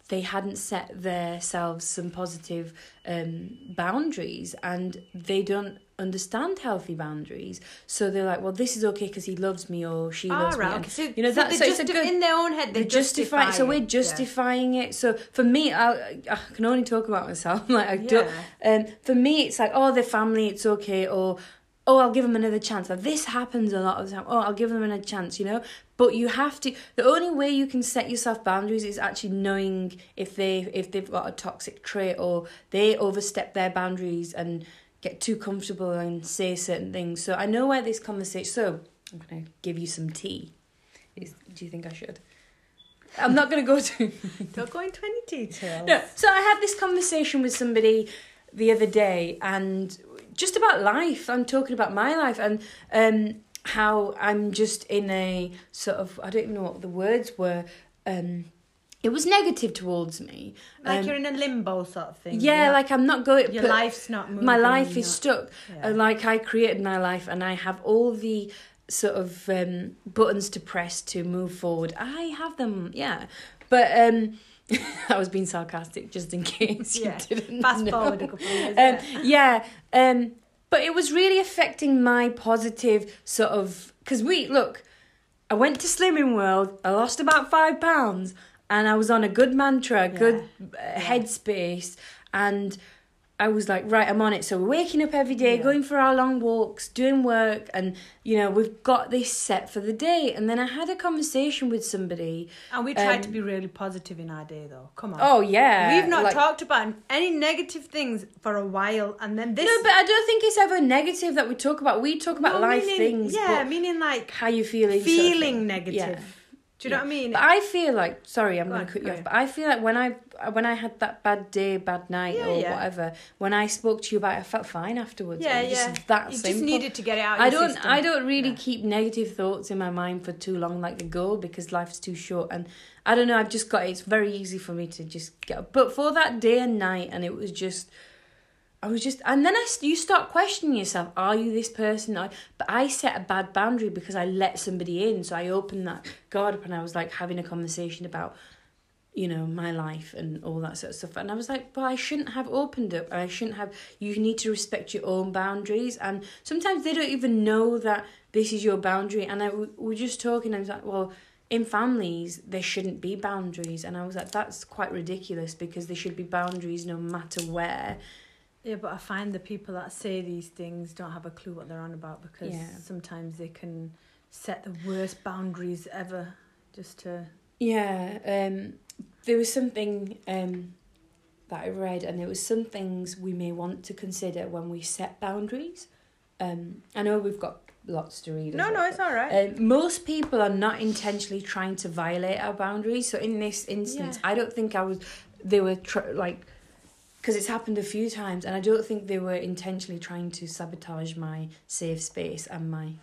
Speaker 2: they hadn't set themselves some positive um, boundaries and they don't understand healthy boundaries. So they're like, well, this is okay because he loves me or she
Speaker 1: Ah,
Speaker 2: loves me. And
Speaker 1: So,
Speaker 2: you know,
Speaker 1: so
Speaker 2: that- so it's a
Speaker 1: justi-
Speaker 2: good-
Speaker 1: in their own head. They
Speaker 2: justify,
Speaker 1: justify.
Speaker 2: so we're
Speaker 1: it. Yeah.
Speaker 2: justifying it. So for me, I I can only talk about myself. Like I don't. Um, for me, it's like, oh, they're family, it's okay, or oh, I'll give them another chance. Like, this happens a lot of the time. Oh, I'll give them another chance, you know. But you have to. The only way you can set yourself boundaries is actually knowing if they if they've got a toxic trait or they overstep their boundaries and get too comfortable and say certain things. So I know where this conversation. So I'm gonna give you some tea. Is, do you think I should? I'm not gonna go to.
Speaker 1: Don't go into any details.
Speaker 2: No. So I had this conversation with somebody the other day and just about life. I'm talking about my life and um how I'm just in a sort of I don't even know what the words were. Um it was negative towards me.
Speaker 1: Like
Speaker 2: Um,
Speaker 1: you're in a limbo sort of thing.
Speaker 2: yeah, like I'm not going
Speaker 1: your life's not moving.
Speaker 2: my life is
Speaker 1: not-
Speaker 2: stuck.
Speaker 1: yeah.
Speaker 2: Like I created my life and I have all the sort of um, buttons to press to move forward. I have them, yeah. But um, I was being sarcastic just in case you
Speaker 1: Yeah.
Speaker 2: didn't
Speaker 1: Fast
Speaker 2: know.
Speaker 1: forward a couple of years.
Speaker 2: Um,
Speaker 1: yeah.
Speaker 2: um, but it was really affecting my positive sort of because we look. I went to Slimming World. I lost about five pounds, and I was on a good mantra, good uh, headspace, and I was like, right, I'm on it. So we're waking up every day,
Speaker 1: Yeah.
Speaker 2: going for our long walks, doing work, and you know, we've got this set for the day. And then I had a conversation with somebody.
Speaker 1: And we tried
Speaker 2: Um,
Speaker 1: to be really positive in our day, though. Come on.
Speaker 2: Oh yeah,
Speaker 1: We've not
Speaker 2: like-
Speaker 1: talked about any negative things for a while, and then this.
Speaker 2: No, but I don't think it's ever negative that we talk about. We talk about life
Speaker 1: meaning-
Speaker 2: things.
Speaker 1: Yeah, meaning like
Speaker 2: how you feeling? sort of
Speaker 1: feeling negative.
Speaker 2: Yeah.
Speaker 1: Do you know what I mean?
Speaker 2: But I feel like sorry, I'm
Speaker 1: Go
Speaker 2: going
Speaker 1: on,
Speaker 2: to cut you off. But I feel like when I Uh, when I had that bad day, bad night,
Speaker 1: Yeah,
Speaker 2: or
Speaker 1: yeah.
Speaker 2: whatever, when I spoke to you about it, I felt fine afterwards.
Speaker 1: yeah,
Speaker 2: It
Speaker 1: yeah.
Speaker 2: Just that
Speaker 1: you
Speaker 2: simple.
Speaker 1: just needed to get it out.
Speaker 2: I
Speaker 1: your
Speaker 2: don't.
Speaker 1: system.
Speaker 2: I don't really
Speaker 1: Yeah.
Speaker 2: keep negative thoughts in my mind for too long, like the goal, because life's too short. And I don't know. I've just got. It's very easy for me to just get. But for that day and night, and it was just. I was just, and then I, you start questioning yourself. Are you this person? I, but I set a bad boundary because I let somebody in. So I opened that guard up, and I was like having a conversation about, you know, my life and all that sort of stuff. And I was like, well, I shouldn't have opened up. I shouldn't have. You need to respect your own boundaries. And sometimes they don't even know that this is your boundary. And I we were just talking. I was like, well, in families there shouldn't be boundaries. And I was like, that's quite ridiculous because there should be boundaries no matter where.
Speaker 1: Yeah, but I find the people that say these things don't have a clue what they're on about because
Speaker 2: Yeah.
Speaker 1: sometimes they can set the worst boundaries ever just to.
Speaker 2: Yeah, um, there was something um, that I read, and there was some things we may want to consider when we set boundaries. Um, I know we've got lots to read.
Speaker 1: No, no, it's all right.
Speaker 2: Um, most people are not intentionally trying to violate our boundaries. So in this instance,
Speaker 1: Yeah.
Speaker 2: I don't think I was. They were tr- like, because it's happened a few times, and I don't think they were intentionally trying to sabotage my safe space and my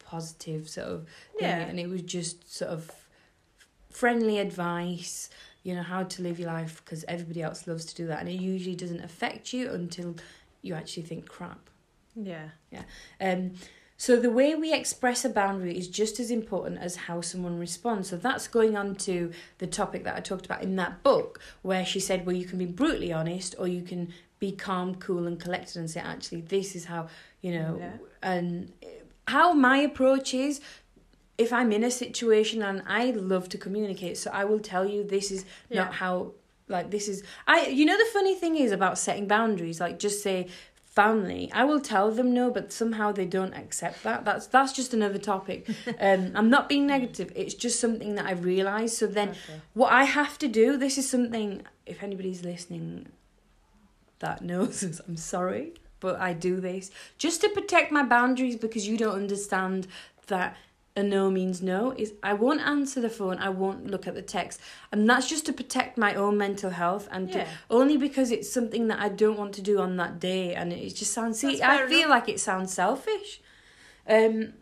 Speaker 2: positive sort of. thing.
Speaker 1: Yeah.
Speaker 2: And it was just sort of friendly advice. You know how to live your life because everybody else loves to do that, and it usually doesn't affect you until you actually think crap.
Speaker 1: yeah. Yeah.
Speaker 2: Um, so the way we express a boundary is just as important as how someone responds. So that's going on to the topic that I talked about in that book, where she said, "Well, you can be brutally honest, or you can be calm, cool, and collected, and say, actually, this is how you know."
Speaker 1: Yeah.
Speaker 2: And how my approach is, if I'm in a situation and I love to communicate, so I will tell you this is
Speaker 1: Yeah.
Speaker 2: not how like this is I you know the funny thing is about setting boundaries like just say family I will tell them no but somehow they don't accept that that's that's just another topic um I'm not being negative it's just something that I've realized so then
Speaker 1: Okay.
Speaker 2: what I have to do this is something if anybody's listening that knows I'm sorry but I do this just to protect my boundaries because you don't understand that a no means no is I won't answer the phone I won't look at the text. And that's just to protect my own mental health and to, only because it's something that I don't want to do on that day and it just sounds see I feel
Speaker 1: enough.
Speaker 2: like it sounds selfish. Um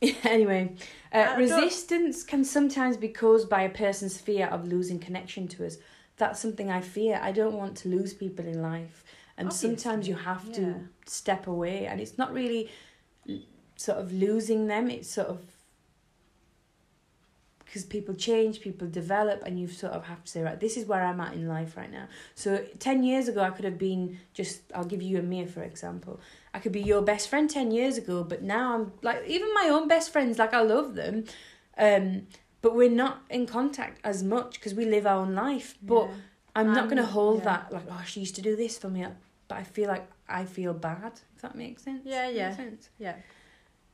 Speaker 2: anyway uh, resistance can sometimes be caused by a person's fear of losing connection to us. That's something I fear. I don't want to lose people in life. And sometimes you have
Speaker 1: yeah.
Speaker 2: to step away and it's not really sort of losing them it's sort of because people change people develop and you sort of have to say right this is where i'm at in life right now so 10 years ago i could have been just i'll give you a me for example i could be your best friend 10 years ago but now i'm like even my own best friends like i love them um but we're not in contact as much because we live our own life but
Speaker 1: Yeah.
Speaker 2: i'm not
Speaker 1: Um,
Speaker 2: going to hold
Speaker 1: yeah.
Speaker 2: that like oh she used to do this for me but i feel like i feel bad if that makes sense
Speaker 1: Yeah, yeah.
Speaker 2: sense?
Speaker 1: Yeah.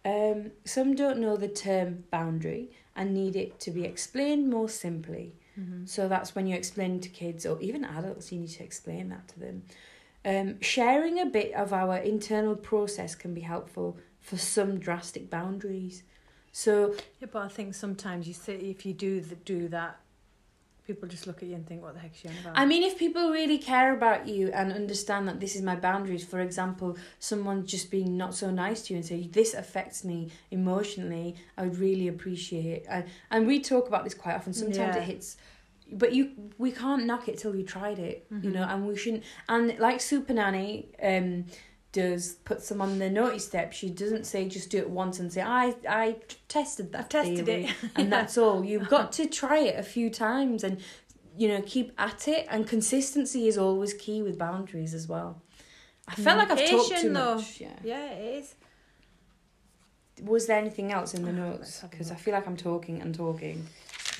Speaker 2: Um, some don't know the term boundary and need it to be explained more simply.
Speaker 1: Mm-hmm.
Speaker 2: So that's when you explain to kids or even adults, you need to explain that to them. Um, sharing a bit of our internal process can be helpful for some drastic boundaries. So
Speaker 1: Yeah, but I think sometimes you say if you do the, do that, people just look at you and think, "What the heck's she on about?"
Speaker 2: I mean, if people really care about you and understand that this is my boundaries, for example, someone just being not so nice to you and say this affects me emotionally, I would really appreciate it. And and we talk about this quite often. Sometimes
Speaker 1: Yeah.
Speaker 2: it hits, but you we can't knock it till you tried it, you know. And we shouldn't. And like Super Nanny, um, does puts them on the naughty step. She doesn't say just do it once and say I I tested that.
Speaker 1: I've tested
Speaker 2: theory,"
Speaker 1: it.
Speaker 2: and that's all. You've got to try it a few times and you know keep at it. And consistency is always key with boundaries as well. I felt like I've talked too
Speaker 1: though.
Speaker 2: much. Yeah.
Speaker 1: yeah, it is.
Speaker 2: Was there anything else in the
Speaker 1: Oh,
Speaker 2: notes?
Speaker 1: let's have a
Speaker 2: Because I feel like I'm talking and talking.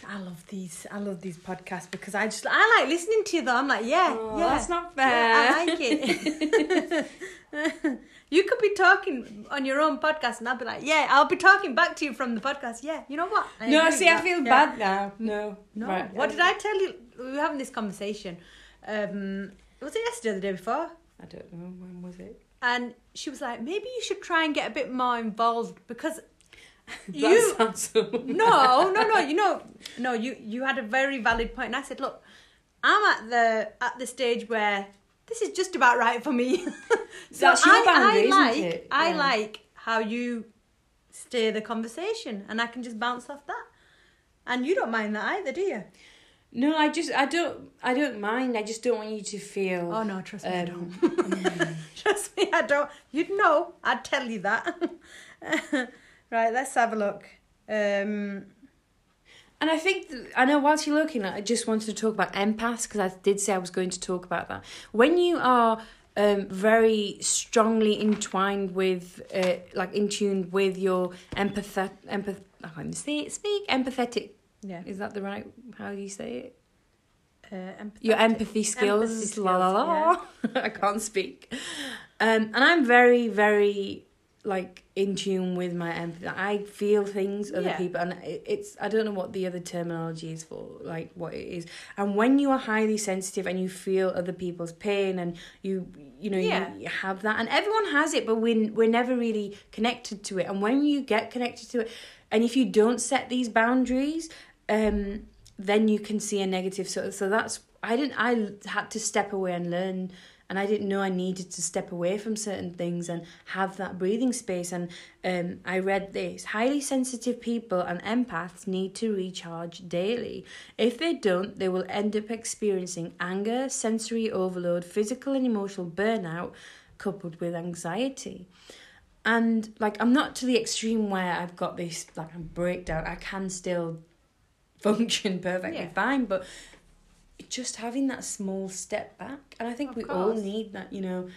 Speaker 1: I love these. I love these podcasts because I just I like listening to them. I'm like, yeah,
Speaker 2: Oh,
Speaker 1: yeah,
Speaker 2: that's not fair.
Speaker 1: yeah, I like it. you could be talking on your own podcast, and I'll be like, yeah, I'll be talking back to you from the podcast. Yeah, you know what? I
Speaker 2: no, see, I feel
Speaker 1: Yeah.
Speaker 2: bad now. No,
Speaker 1: No,
Speaker 2: Right.
Speaker 1: what did I tell you? We were having this conversation. Um, was it yesterday or the day before?
Speaker 2: I don't know when was it.
Speaker 1: And she was like, maybe you should try and get a bit more involved because
Speaker 2: That
Speaker 1: you
Speaker 2: sounds so.
Speaker 1: no, no, no. You know, no. You you had a very valid point, and I said, look, I'm at the at the stage where this is just about right for me. so
Speaker 2: That's your
Speaker 1: I, I
Speaker 2: isn't
Speaker 1: like
Speaker 2: it?
Speaker 1: I like how you steer the conversation, and I can just bounce off that. And you don't mind that either, do you?
Speaker 2: No, I just I don't I don't mind. I just don't want you to feel.
Speaker 1: Oh no, trust me, I
Speaker 2: um,
Speaker 1: don't. trust me, I don't. You'd know. I'd tell you that. right, let's have a look. Um,
Speaker 2: And I think th- I know whilst you're looking, I just wanted to talk about empaths because I did say I was going to talk about that. When you are um, very strongly entwined with, uh, like in tune with your empath, empath. I can't say it. Speak empathetic.
Speaker 1: yeah.
Speaker 2: Is that the right? How do you say it?
Speaker 1: Uh,
Speaker 2: Your empathy skills.
Speaker 1: Empathy
Speaker 2: la la la. I can't speak. Um, and I'm very very like in tune with my empathy. I feel things other
Speaker 1: Yeah.
Speaker 2: people, and it's I don't know what the other terminology is for, like what it is. And when you are highly sensitive and you feel other people's pain, and you you know
Speaker 1: Yeah.
Speaker 2: you, you have that, and everyone has it, but we we're never really connected to it. And when you get connected to it, and if you don't set these boundaries, um, then you can see a negative. So so that's I didn't I had to step away and learn and I didn't know I needed to step away from certain things and have that breathing space. And um, I read this highly sensitive people and empaths need to recharge daily. If they don't, they will end up experiencing anger, sensory overload, physical and emotional burnout, coupled with anxiety. And like, I'm not to the extreme where I've got this like a breakdown. I can still function perfectly
Speaker 1: Yeah.
Speaker 2: fine, but just having that small step back and i think
Speaker 1: Of
Speaker 2: we all need that you know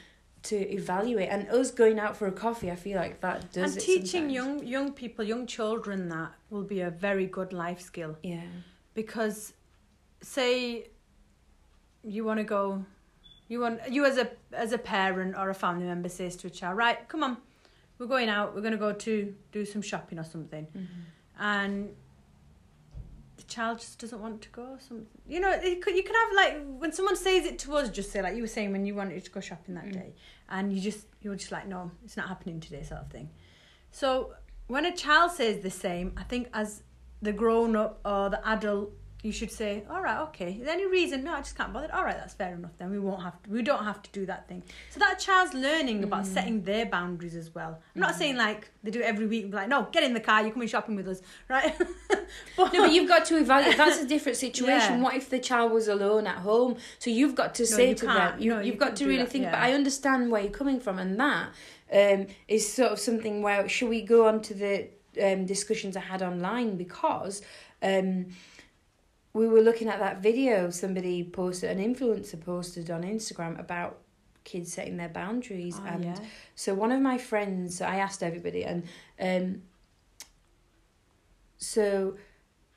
Speaker 2: to evaluate. And us going out for a coffee i feel like that does
Speaker 1: and teaching
Speaker 2: sometimes.
Speaker 1: young young people, young children that will be a very good life skill.
Speaker 2: Yeah.
Speaker 1: Because, say, you want to go, you want you as a as a parent or a family member says to a child, right, come on, we're going out, we're going to go to do some shopping or something, mm-hmm. and the child just doesn't want to go. Some, you know, it could, you can have like when someone says it to us, just say like you were saying when you wanted to go shopping that
Speaker 2: Mm.
Speaker 1: day, and you just you're just like, no, it's not happening today, sort of thing. So when a child says the same, I think as the grown up or the adult, you should say, all right, okay. Is there any reason? No, I just can't bother. All right, that's fair enough. Then we won't have to. We don't have to do that thing. So that child's learning about
Speaker 2: Mm.
Speaker 1: setting their boundaries as well. I'm not saying like they do it every week. Like, no, get in the car. You're coming shopping with us, right? but,
Speaker 2: no but you've got to evaluate that's a different situation
Speaker 1: Yeah.
Speaker 2: what if the child was alone at home so you've got to say
Speaker 1: you
Speaker 2: to them you,
Speaker 1: No,
Speaker 2: you've got to really
Speaker 1: that,
Speaker 2: think but i understand where you're coming from and that um, is sort of something where should we go on to the um, discussions i had online because um, we were looking at that video somebody posted an influencer posted on instagram about kids setting their boundaries
Speaker 1: Oh,
Speaker 2: and
Speaker 1: yeah.
Speaker 2: so one of my friends i asked everybody and um, so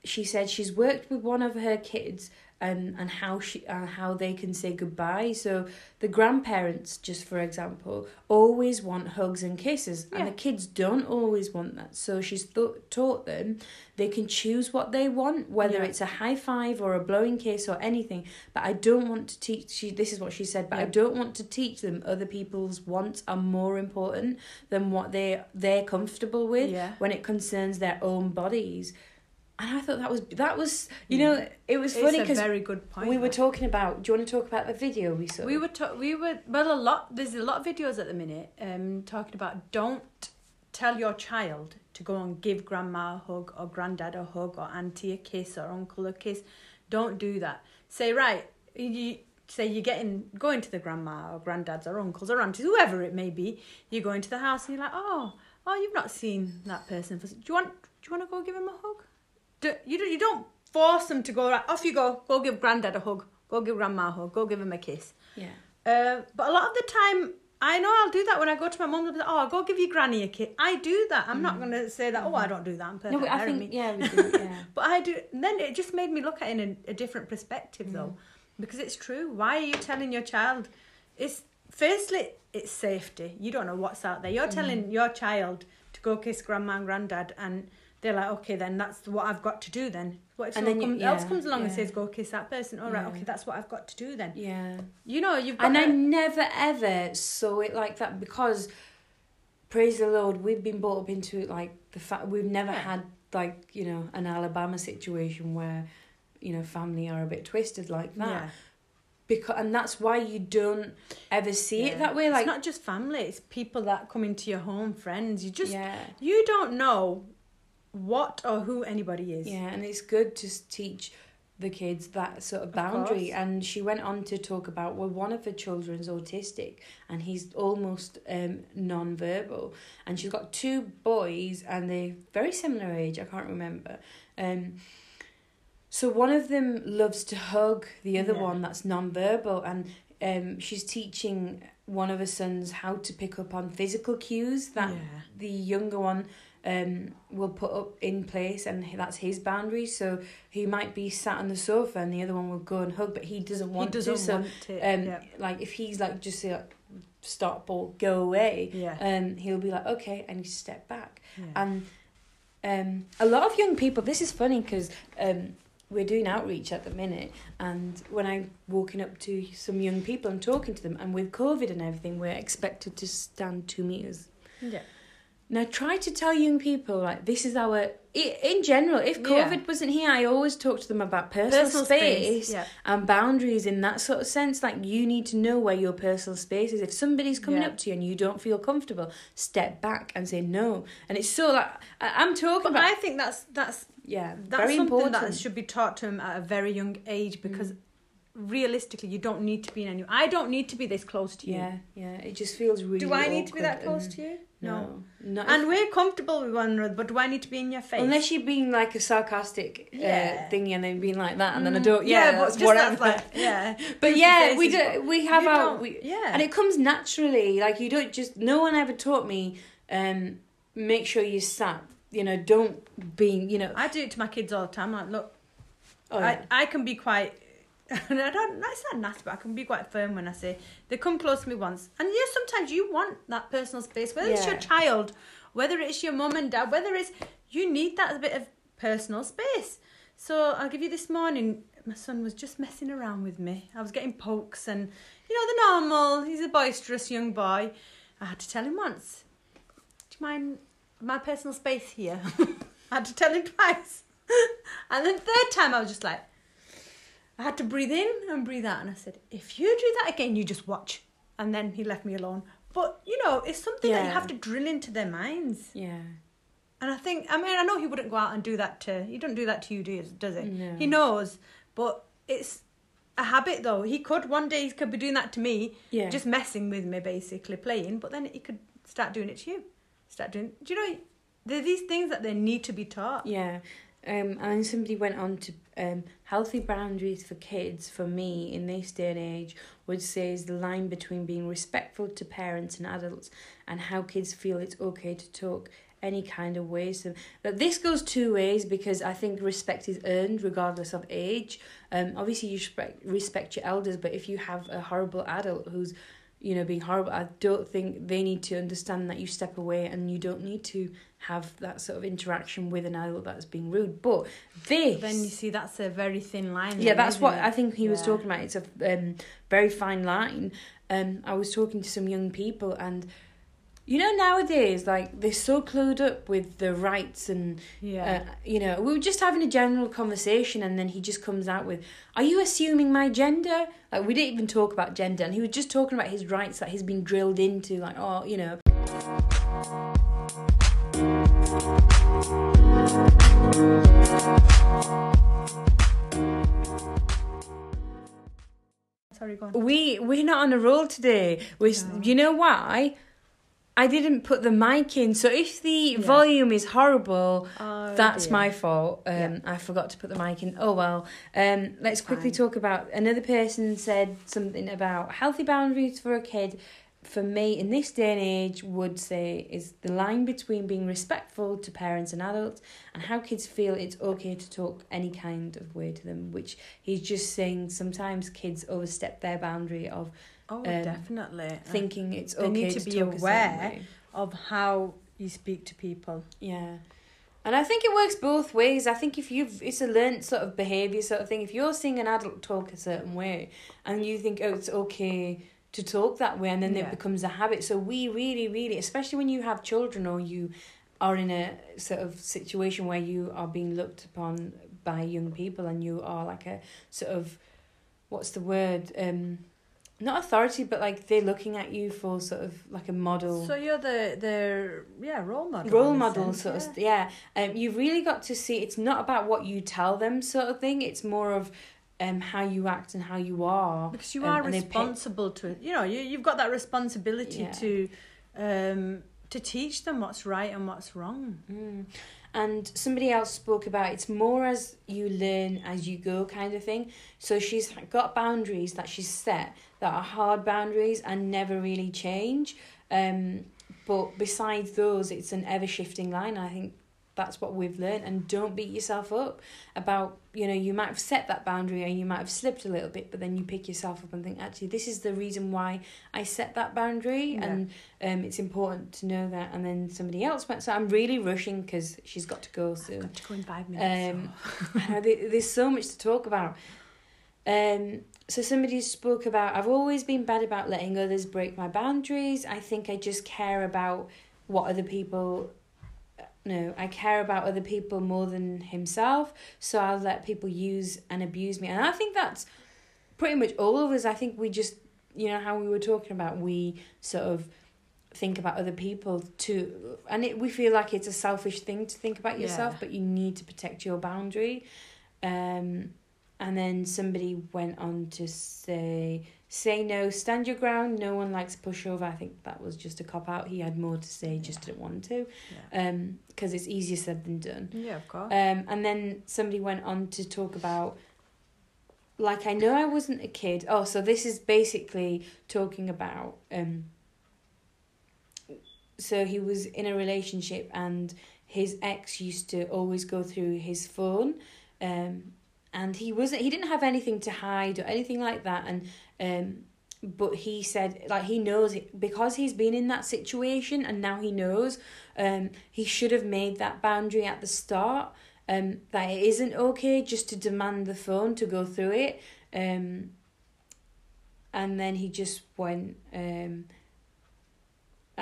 Speaker 2: she said she's worked with one of her kids and and how she uh, how they can say goodbye. So the grandparents just for example always want hugs and kisses and the kids don't always want that. So she's th- taught them they can choose what they want whether
Speaker 1: Yeah.
Speaker 2: it's a high five or a blowing kiss or anything but i don't want to teach she this is what she said but i don't want to teach them other people's wants are more important than what they they're comfortable with
Speaker 1: Yeah.
Speaker 2: when it concerns their own bodies and i thought that was that was you
Speaker 1: Yeah.
Speaker 2: know it was
Speaker 1: It's
Speaker 2: funny because
Speaker 1: very good point.
Speaker 2: we were talking about do you want to talk about the video we saw
Speaker 1: We were ta- we were well a lot. There's a lot of videos at the minute um talking about don't tell your child to go and give grandma a hug or granddad a hug or auntie a kiss or uncle a kiss. Don't do that. Say right. You say you're getting going to the grandma or granddads or uncles or aunties whoever it may be. You're going to the house and you're like oh oh you've not seen that person for. Do you want do you want to go give him a hug? Do, you don't you don't force them to go right off you go go give granddad a hug go give grandma a hug go give him a kiss
Speaker 2: yeah
Speaker 1: uh, but a lot of the time, I know I'll do that when I go to my be like, oh, I'll go give your granny a kiss. I do that. I'm not going to say that, oh, I don't do that. I'm perfect.
Speaker 2: Mm. No, but I think
Speaker 1: me.
Speaker 2: yeah, we do. Yeah.
Speaker 1: But I do. Then it just made me look at it in a, a different perspective, though, because it's true. Why are you telling your child? It's firstly, it's safety. You don't know what's out there. You're telling your child to go kiss grandma and granddad, and they're like, okay, then that's what I've got to do. Then what if
Speaker 2: And
Speaker 1: someone
Speaker 2: then you-
Speaker 1: come,
Speaker 2: yeah,
Speaker 1: else comes along and says, go kiss that person? All right,
Speaker 2: Yeah.
Speaker 1: okay, that's what I've got to do then.
Speaker 2: yeah.
Speaker 1: You know, you've got.
Speaker 2: And I never ever saw it like that because, praise the Lord, we've been brought up into like the fact we've never
Speaker 1: Yeah.
Speaker 2: had like you know an Alabama situation where, you know, family are a bit twisted like that.
Speaker 1: yeah.
Speaker 2: Because and that's why you don't ever see
Speaker 1: Yeah.
Speaker 2: it that way. Like
Speaker 1: it's not just family; it's people that come into your home, friends. You just
Speaker 2: yeah,
Speaker 1: you don't know what or who anybody is.
Speaker 2: yeah, and it's good to teach the kids that sort of boundary.
Speaker 1: course.
Speaker 2: and she went on to talk about well, one of her children's autistic, and he's almost um non-verbal, and she's got two boys, and they're very similar age. I can't remember. Um, so one of them loves to hug the other
Speaker 1: Yeah.
Speaker 2: one that's non-verbal, and um, she's teaching one of her sons how to pick up on physical cues that
Speaker 1: yeah.
Speaker 2: the younger one um will put up in place and that's his boundary so he might be sat on the sofa and the other one will go and hug but he doesn't want
Speaker 1: he doesn't
Speaker 2: to so
Speaker 1: want it.
Speaker 2: um
Speaker 1: yeah.
Speaker 2: like if he's like just say like stop or go away
Speaker 1: Yeah.
Speaker 2: um he'll be like okay and you step back
Speaker 1: yeah.
Speaker 2: and um a lot of young people this is funny because um we're doing outreach at the minute and when i'm walking up to some young people and talking to them and with covid and everything we're expected to stand two meters
Speaker 1: yeah.
Speaker 2: Now try to tell young people like this is our in general. If
Speaker 1: Yeah.
Speaker 2: COVID wasn't here, I always talk to them about personal, space,
Speaker 1: Yeah.
Speaker 2: and boundaries in that sort of sense. Like you need to know where your personal space is. If somebody's coming
Speaker 1: Yeah.
Speaker 2: up to you and you don't feel comfortable, step back and say no. And it's so like I'm talking
Speaker 1: But
Speaker 2: about
Speaker 1: I think that's that's
Speaker 2: yeah,
Speaker 1: that's
Speaker 2: very
Speaker 1: something
Speaker 2: important.
Speaker 1: that should be taught to them at a very young age because
Speaker 2: Mm.
Speaker 1: realistically, you don't need to be in any. I don't need to be this close to you.
Speaker 2: yeah, yeah. It just feels really.
Speaker 1: Do I need to be that close to you?
Speaker 2: No, no.
Speaker 1: And
Speaker 2: if-
Speaker 1: we're comfortable with one another, but do I need to be in your face?
Speaker 2: Unless you're being like a sarcastic
Speaker 1: Yeah.
Speaker 2: uh, thingy and then being like that, and then I
Speaker 1: Mm.
Speaker 2: don't. Yeah,
Speaker 1: but
Speaker 2: that's
Speaker 1: just
Speaker 2: whatever.
Speaker 1: like, yeah.
Speaker 2: but yeah, we do. We have our. We,
Speaker 1: yeah.
Speaker 2: and it comes naturally. Like you don't just. No one ever taught me. Um, make sure you sat. You know, don't be. You know.
Speaker 1: I do it to my kids all the time. Like, look,
Speaker 2: Oh,
Speaker 1: I. I can be quite. And I don't. It's not nasty, but I can be quite firm when I say they come close to me once. And yeah, sometimes you want that personal space, whether it's your child, whether it's your mum and dad, whether it's you need that bit of personal space. So I'll give you this morning. My son was just messing around with me. I was getting pokes and you know the normal. He's a boisterous young boy. I had to tell him once. Do you mind my personal space here? I had to tell him twice. and then third time I was just like, I had to breathe in and breathe out, and I said, if you do that again, you just watch. And then he left me alone. But you know, it's something that you have to drill into their minds.
Speaker 2: yeah.
Speaker 1: And I think, I mean, I know he wouldn't go out and do that to he don't do that to you, do does he?
Speaker 2: No.
Speaker 1: He knows, but it's a habit though. He could one day he could be doing that to me,
Speaker 2: Yeah.
Speaker 1: just messing with me, basically playing. But then he could start doing it to you. Start doing. Do you know? There are these things that they need to be taught.
Speaker 2: Yeah. Um, and somebody went on to um, healthy boundaries for kids, for me, in this day and age, would say is the line between being respectful to parents and adults and how kids feel it's okay to talk any kind of ways. So that this goes two ways because I think respect is earned regardless of age. Um, obviously you respect respect your elders, but if you have a horrible adult who's you know being horrible, I don't think they need to understand that you step away and you don't need to have that sort of interaction with an adult that's being rude. But this
Speaker 1: Then you see that's a very thin line.
Speaker 2: yeah,
Speaker 1: then,
Speaker 2: that's what
Speaker 1: it?
Speaker 2: I think he was talking about. It's a um, very fine line. Um, I was talking to some young people, and you know nowadays, like they're so clued up with the rights and
Speaker 1: Yeah.
Speaker 2: uh, you know, we were just having a general conversation, and then he just comes out with, "Are you assuming my gender?" Like we didn't even talk about gender, and he was just talking about his rights that he's been drilled into, like, oh, you know.
Speaker 1: Sorry, go on.
Speaker 2: We we're not on a roll today. We,
Speaker 1: No.
Speaker 2: you know why? I didn't put the mic in, so if the
Speaker 1: Yeah.
Speaker 2: volume is horrible,
Speaker 1: Oh,
Speaker 2: that's
Speaker 1: dear.
Speaker 2: my fault. Um,
Speaker 1: Yeah.
Speaker 2: I forgot to put the mic in. Oh well. Um, let's quickly
Speaker 1: Fine.
Speaker 2: talk about another person said something about healthy boundaries for a kid. For me in this day and age would say is the line between being respectful to parents and adults and how kids feel it's okay to talk any kind of way to them which he's just saying sometimes kids overstep their boundary of
Speaker 1: Oh,
Speaker 2: Um,
Speaker 1: definitely.
Speaker 2: thinking it's
Speaker 1: they
Speaker 2: okay
Speaker 1: need to
Speaker 2: to
Speaker 1: be aware. of how you speak to people.
Speaker 2: Yeah. And I think it works both ways. I think if you've, it's a learnt sort of behaviour sort of thing. If you're seeing an adult talk a certain way and you think, oh, it's okay to talk that way, and then
Speaker 1: Yeah.
Speaker 2: it becomes a habit. So we really, really, especially when you have children or you are in a sort of situation where you are being looked upon by young people and you are like a sort of, what's the word? Um, not authority, but like they're looking at you for sort of like a model
Speaker 1: So you're the the yeah role model.
Speaker 2: role model
Speaker 1: sense,
Speaker 2: sort
Speaker 1: yeah.
Speaker 2: of yeah um you've really got to see it's not about what you tell them sort of thing it's more of um how you act and how you are
Speaker 1: because you
Speaker 2: um,
Speaker 1: are
Speaker 2: they pick-
Speaker 1: responsible to you know you you've got that responsibility
Speaker 2: Yeah.
Speaker 1: to um to teach them what's right and what's wrong.
Speaker 2: Mm. And somebody else spoke about it's more as you learn as you go kind of thing. So she's got boundaries that she's set that are hard boundaries and never really change. Um, but besides those, it's an ever shifting line. I think that's what we've learned. And don't beat yourself up about, you know, you might have set that boundary and you might have slipped a little bit, but then you pick yourself up and think, actually, this is the reason why I set that boundary.
Speaker 1: Yeah.
Speaker 2: And um, it's important to know that. And then somebody else went, so I'm really rushing because she's got to go
Speaker 1: I've
Speaker 2: soon.
Speaker 1: got to go in five minutes.
Speaker 2: Um,
Speaker 1: so-
Speaker 2: There's so much to talk about. Um, so somebody spoke about I've always been bad about letting others break my boundaries. I think I just care about what other people. No, I care about other people more than himself. So I'll let people use and abuse me, and I think that's pretty much all of us. I think we just, you know, how we were talking about, we sort of think about other people too, and it, we feel like it's a selfish thing to think about yourself,
Speaker 1: Yeah.
Speaker 2: but you need to protect your boundary. Um, and then somebody went on to say, say no, stand your ground. No one likes pushover. I think that was just a cop out. He had more to say, just didn't want to.
Speaker 1: yeah.
Speaker 2: Um, because it's easier said than done.
Speaker 1: yeah, of course.
Speaker 2: Um, and then somebody went on to talk about, like, I know I wasn't a kid. Oh, so this is basically talking about, um, so he was in a relationship and his ex used to always go through his phone, um, and he wasn't, he didn't have anything to hide or anything like that, and, um, but he said like he knows because he's been in that situation and now he knows um he should have made that boundary at the start um that it isn't okay just to demand the phone to go through it um and then he just went um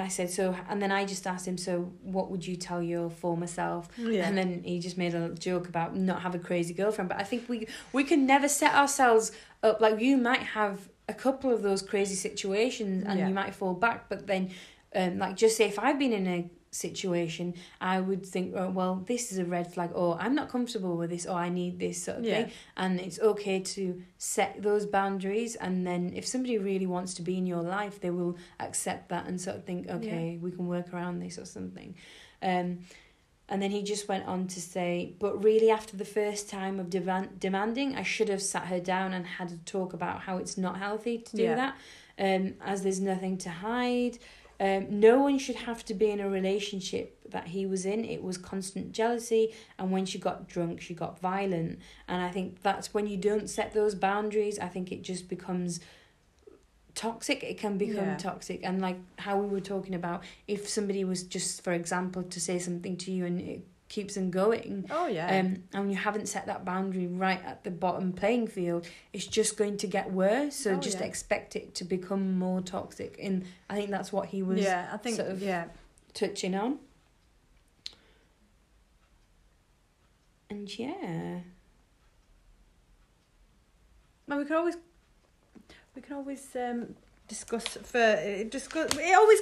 Speaker 2: I said so and then I just asked him so what would you tell your former self
Speaker 1: yeah.
Speaker 2: and then he just made a joke about not have a crazy girlfriend. But I think we we can never set ourselves up like you might have a couple of those crazy situations and
Speaker 1: Yeah.
Speaker 2: you might fall back. But then, um, like just say if I've been in a situation, I would think, oh, well, this is a red flag, or I'm not comfortable with this, or I need this sort of
Speaker 1: Yeah.
Speaker 2: thing. And it's okay to set those boundaries. And then if somebody really wants to be in your life, they will accept that and sort of think, okay, we can work around this or something. Um, and then he just went on to say, but really, after the first time of demand- demanding, I should have sat her down and had a talk about how it's not healthy to do
Speaker 1: Yeah.
Speaker 2: that, um, as there's nothing to hide. Um, no one should have to be in a relationship that he was in. It was constant jealousy, and when she got drunk, she got violent. And I think that's when you don't set those boundaries. I think it just becomes toxic. It can become
Speaker 1: Yeah.
Speaker 2: toxic, and like how we were talking about, if somebody was just, for example, to say something to you and it keeps them going,
Speaker 1: oh yeah.
Speaker 2: um, and you haven't set that boundary right at the bottom playing field, it's just going to get worse. So
Speaker 1: Oh,
Speaker 2: just
Speaker 1: yeah.
Speaker 2: expect it to become more toxic. And I think that's what he was
Speaker 1: yeah, I think
Speaker 2: sort of-
Speaker 1: yeah.
Speaker 2: touching on. And yeah,
Speaker 1: Well, we can always we can always um, discuss for uh, discuss. It always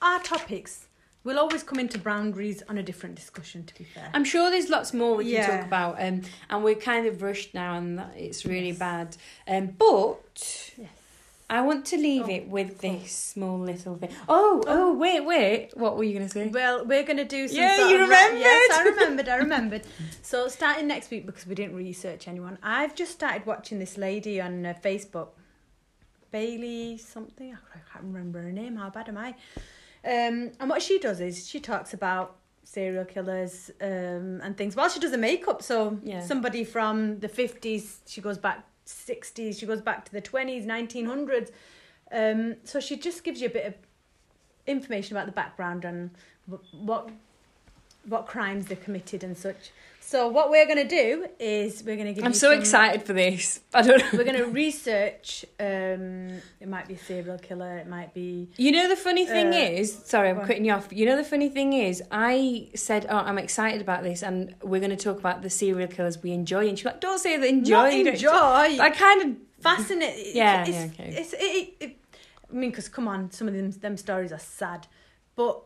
Speaker 1: our topics will always come into boundaries on a different discussion. To be fair,
Speaker 2: I'm sure there's lots more we can talk about. Um, and we're kind of rushed now, and it's really
Speaker 1: Yes.
Speaker 2: bad. Um, but
Speaker 1: Yes.
Speaker 2: I want to leave
Speaker 1: Oh,
Speaker 2: it with this small little thing. Oh, oh, wait, wait. What were you gonna say?
Speaker 1: Well, we're going to do some.
Speaker 2: Yeah, you
Speaker 1: of ra-
Speaker 2: remembered.
Speaker 1: yes, I remembered. I remembered. So starting next week because we didn't research anyone. I've just started watching this lady on uh, Facebook. Bailey something. I can't remember her name. How bad am I? Um, and what she does is she talks about serial killers um, and things while she does the makeup. So
Speaker 2: Yeah.
Speaker 1: somebody from the fifties, she goes back sixties, she goes back to the twenties, nineteen hundreds. Um, so she just gives you a bit of information about the background and what what crimes they committed and such. So what we're gonna do is we're gonna give.
Speaker 2: I'm so
Speaker 1: some-
Speaker 2: excited for this. I don't know.
Speaker 1: We're gonna research. Um, it might be a serial killer. It might be.
Speaker 2: You know the funny thing
Speaker 1: Uh,
Speaker 2: is, sorry, I'm cutting you off. You know the funny thing is, I said, "Oh, I'm excited about this, and we're going to talk about the serial killers we enjoy." And she's like, "Don't say that enjoy."
Speaker 1: Not enjoy.
Speaker 2: I kind of
Speaker 1: fascinating.
Speaker 2: Yeah,
Speaker 1: it's,
Speaker 2: yeah, okay.
Speaker 1: It's, it, it, it, I mean, because come on, some of them them stories are sad, but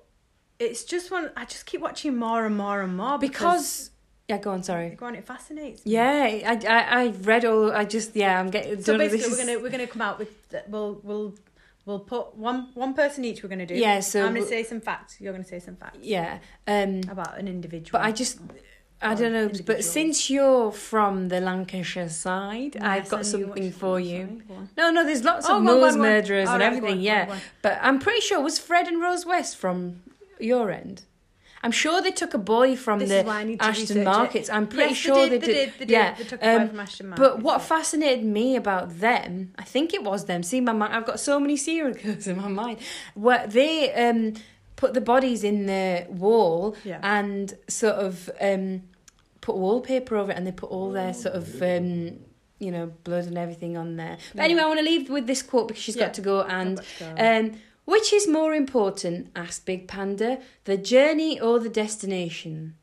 Speaker 1: it's just one. I just keep watching more and more and more
Speaker 2: because yeah. Go on, sorry.
Speaker 1: go on, it fascinates. me.
Speaker 2: Yeah, I, I I've read all. I just yeah, I'm getting.
Speaker 1: So basically, we're
Speaker 2: is-
Speaker 1: gonna we're gonna come out with we'll we'll we'll put one one person each. We're gonna do.
Speaker 2: Yeah, so
Speaker 1: I'm gonna say some facts. You're gonna say some facts
Speaker 2: yeah. Um,
Speaker 1: about an individual.
Speaker 2: but I just. I don't know, but since you're from the Lancashire side, I've got something for you. No, no, there's lots
Speaker 1: Oh,
Speaker 2: of
Speaker 1: go on, go
Speaker 2: Moors
Speaker 1: on, go on.
Speaker 2: murderers and
Speaker 1: right,
Speaker 2: everything,
Speaker 1: on, go
Speaker 2: yeah.
Speaker 1: on, go on.
Speaker 2: But I'm pretty sure it was Fred and Rose West from your end. I'm sure they took a boy from
Speaker 1: This
Speaker 2: the
Speaker 1: is why I need to
Speaker 2: Ashton
Speaker 1: research it.
Speaker 2: Markets. I'm pretty
Speaker 1: Yes,
Speaker 2: sure
Speaker 1: they did. They did. They did.
Speaker 2: Yeah,
Speaker 1: They took a
Speaker 2: um,
Speaker 1: boy from Ashton
Speaker 2: But what fascinated me about them, I think it was them. See, my mind, I've got so many serial killers in my mind. Where they um, put the bodies in the wall
Speaker 1: Yeah.
Speaker 2: and sort of um, put wallpaper over it, and they put all their sort of. Um, you know, blood and everything on there. But
Speaker 1: Yeah.
Speaker 2: anyway, I want to leave with this quote because she's
Speaker 1: Yeah.
Speaker 2: got to go. And
Speaker 1: to go.
Speaker 2: um, which is more important? asked Big Panda. The journey or the destination?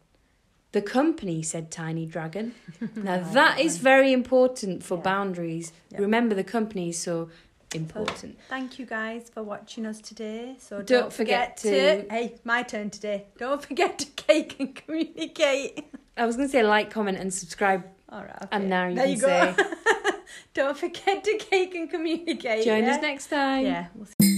Speaker 2: The company, said Tiny Dragon. now that is very important for
Speaker 1: Yeah.
Speaker 2: boundaries.
Speaker 1: Yeah.
Speaker 2: Remember, the company is so important.
Speaker 1: Thank you guys for watching us today. So don't,
Speaker 2: Don't
Speaker 1: forget,
Speaker 2: forget
Speaker 1: to,
Speaker 2: to-
Speaker 1: Hey, my turn today. Don't forget to cake and communicate.
Speaker 2: I was going to say like, comment, and subscribe.
Speaker 1: All right. Okay.
Speaker 2: And now you
Speaker 1: there
Speaker 2: can
Speaker 1: you go.
Speaker 2: say,
Speaker 1: don't forget to cake and communicate.
Speaker 2: join
Speaker 1: yeah?
Speaker 2: us next time.
Speaker 1: Yeah. We'll see.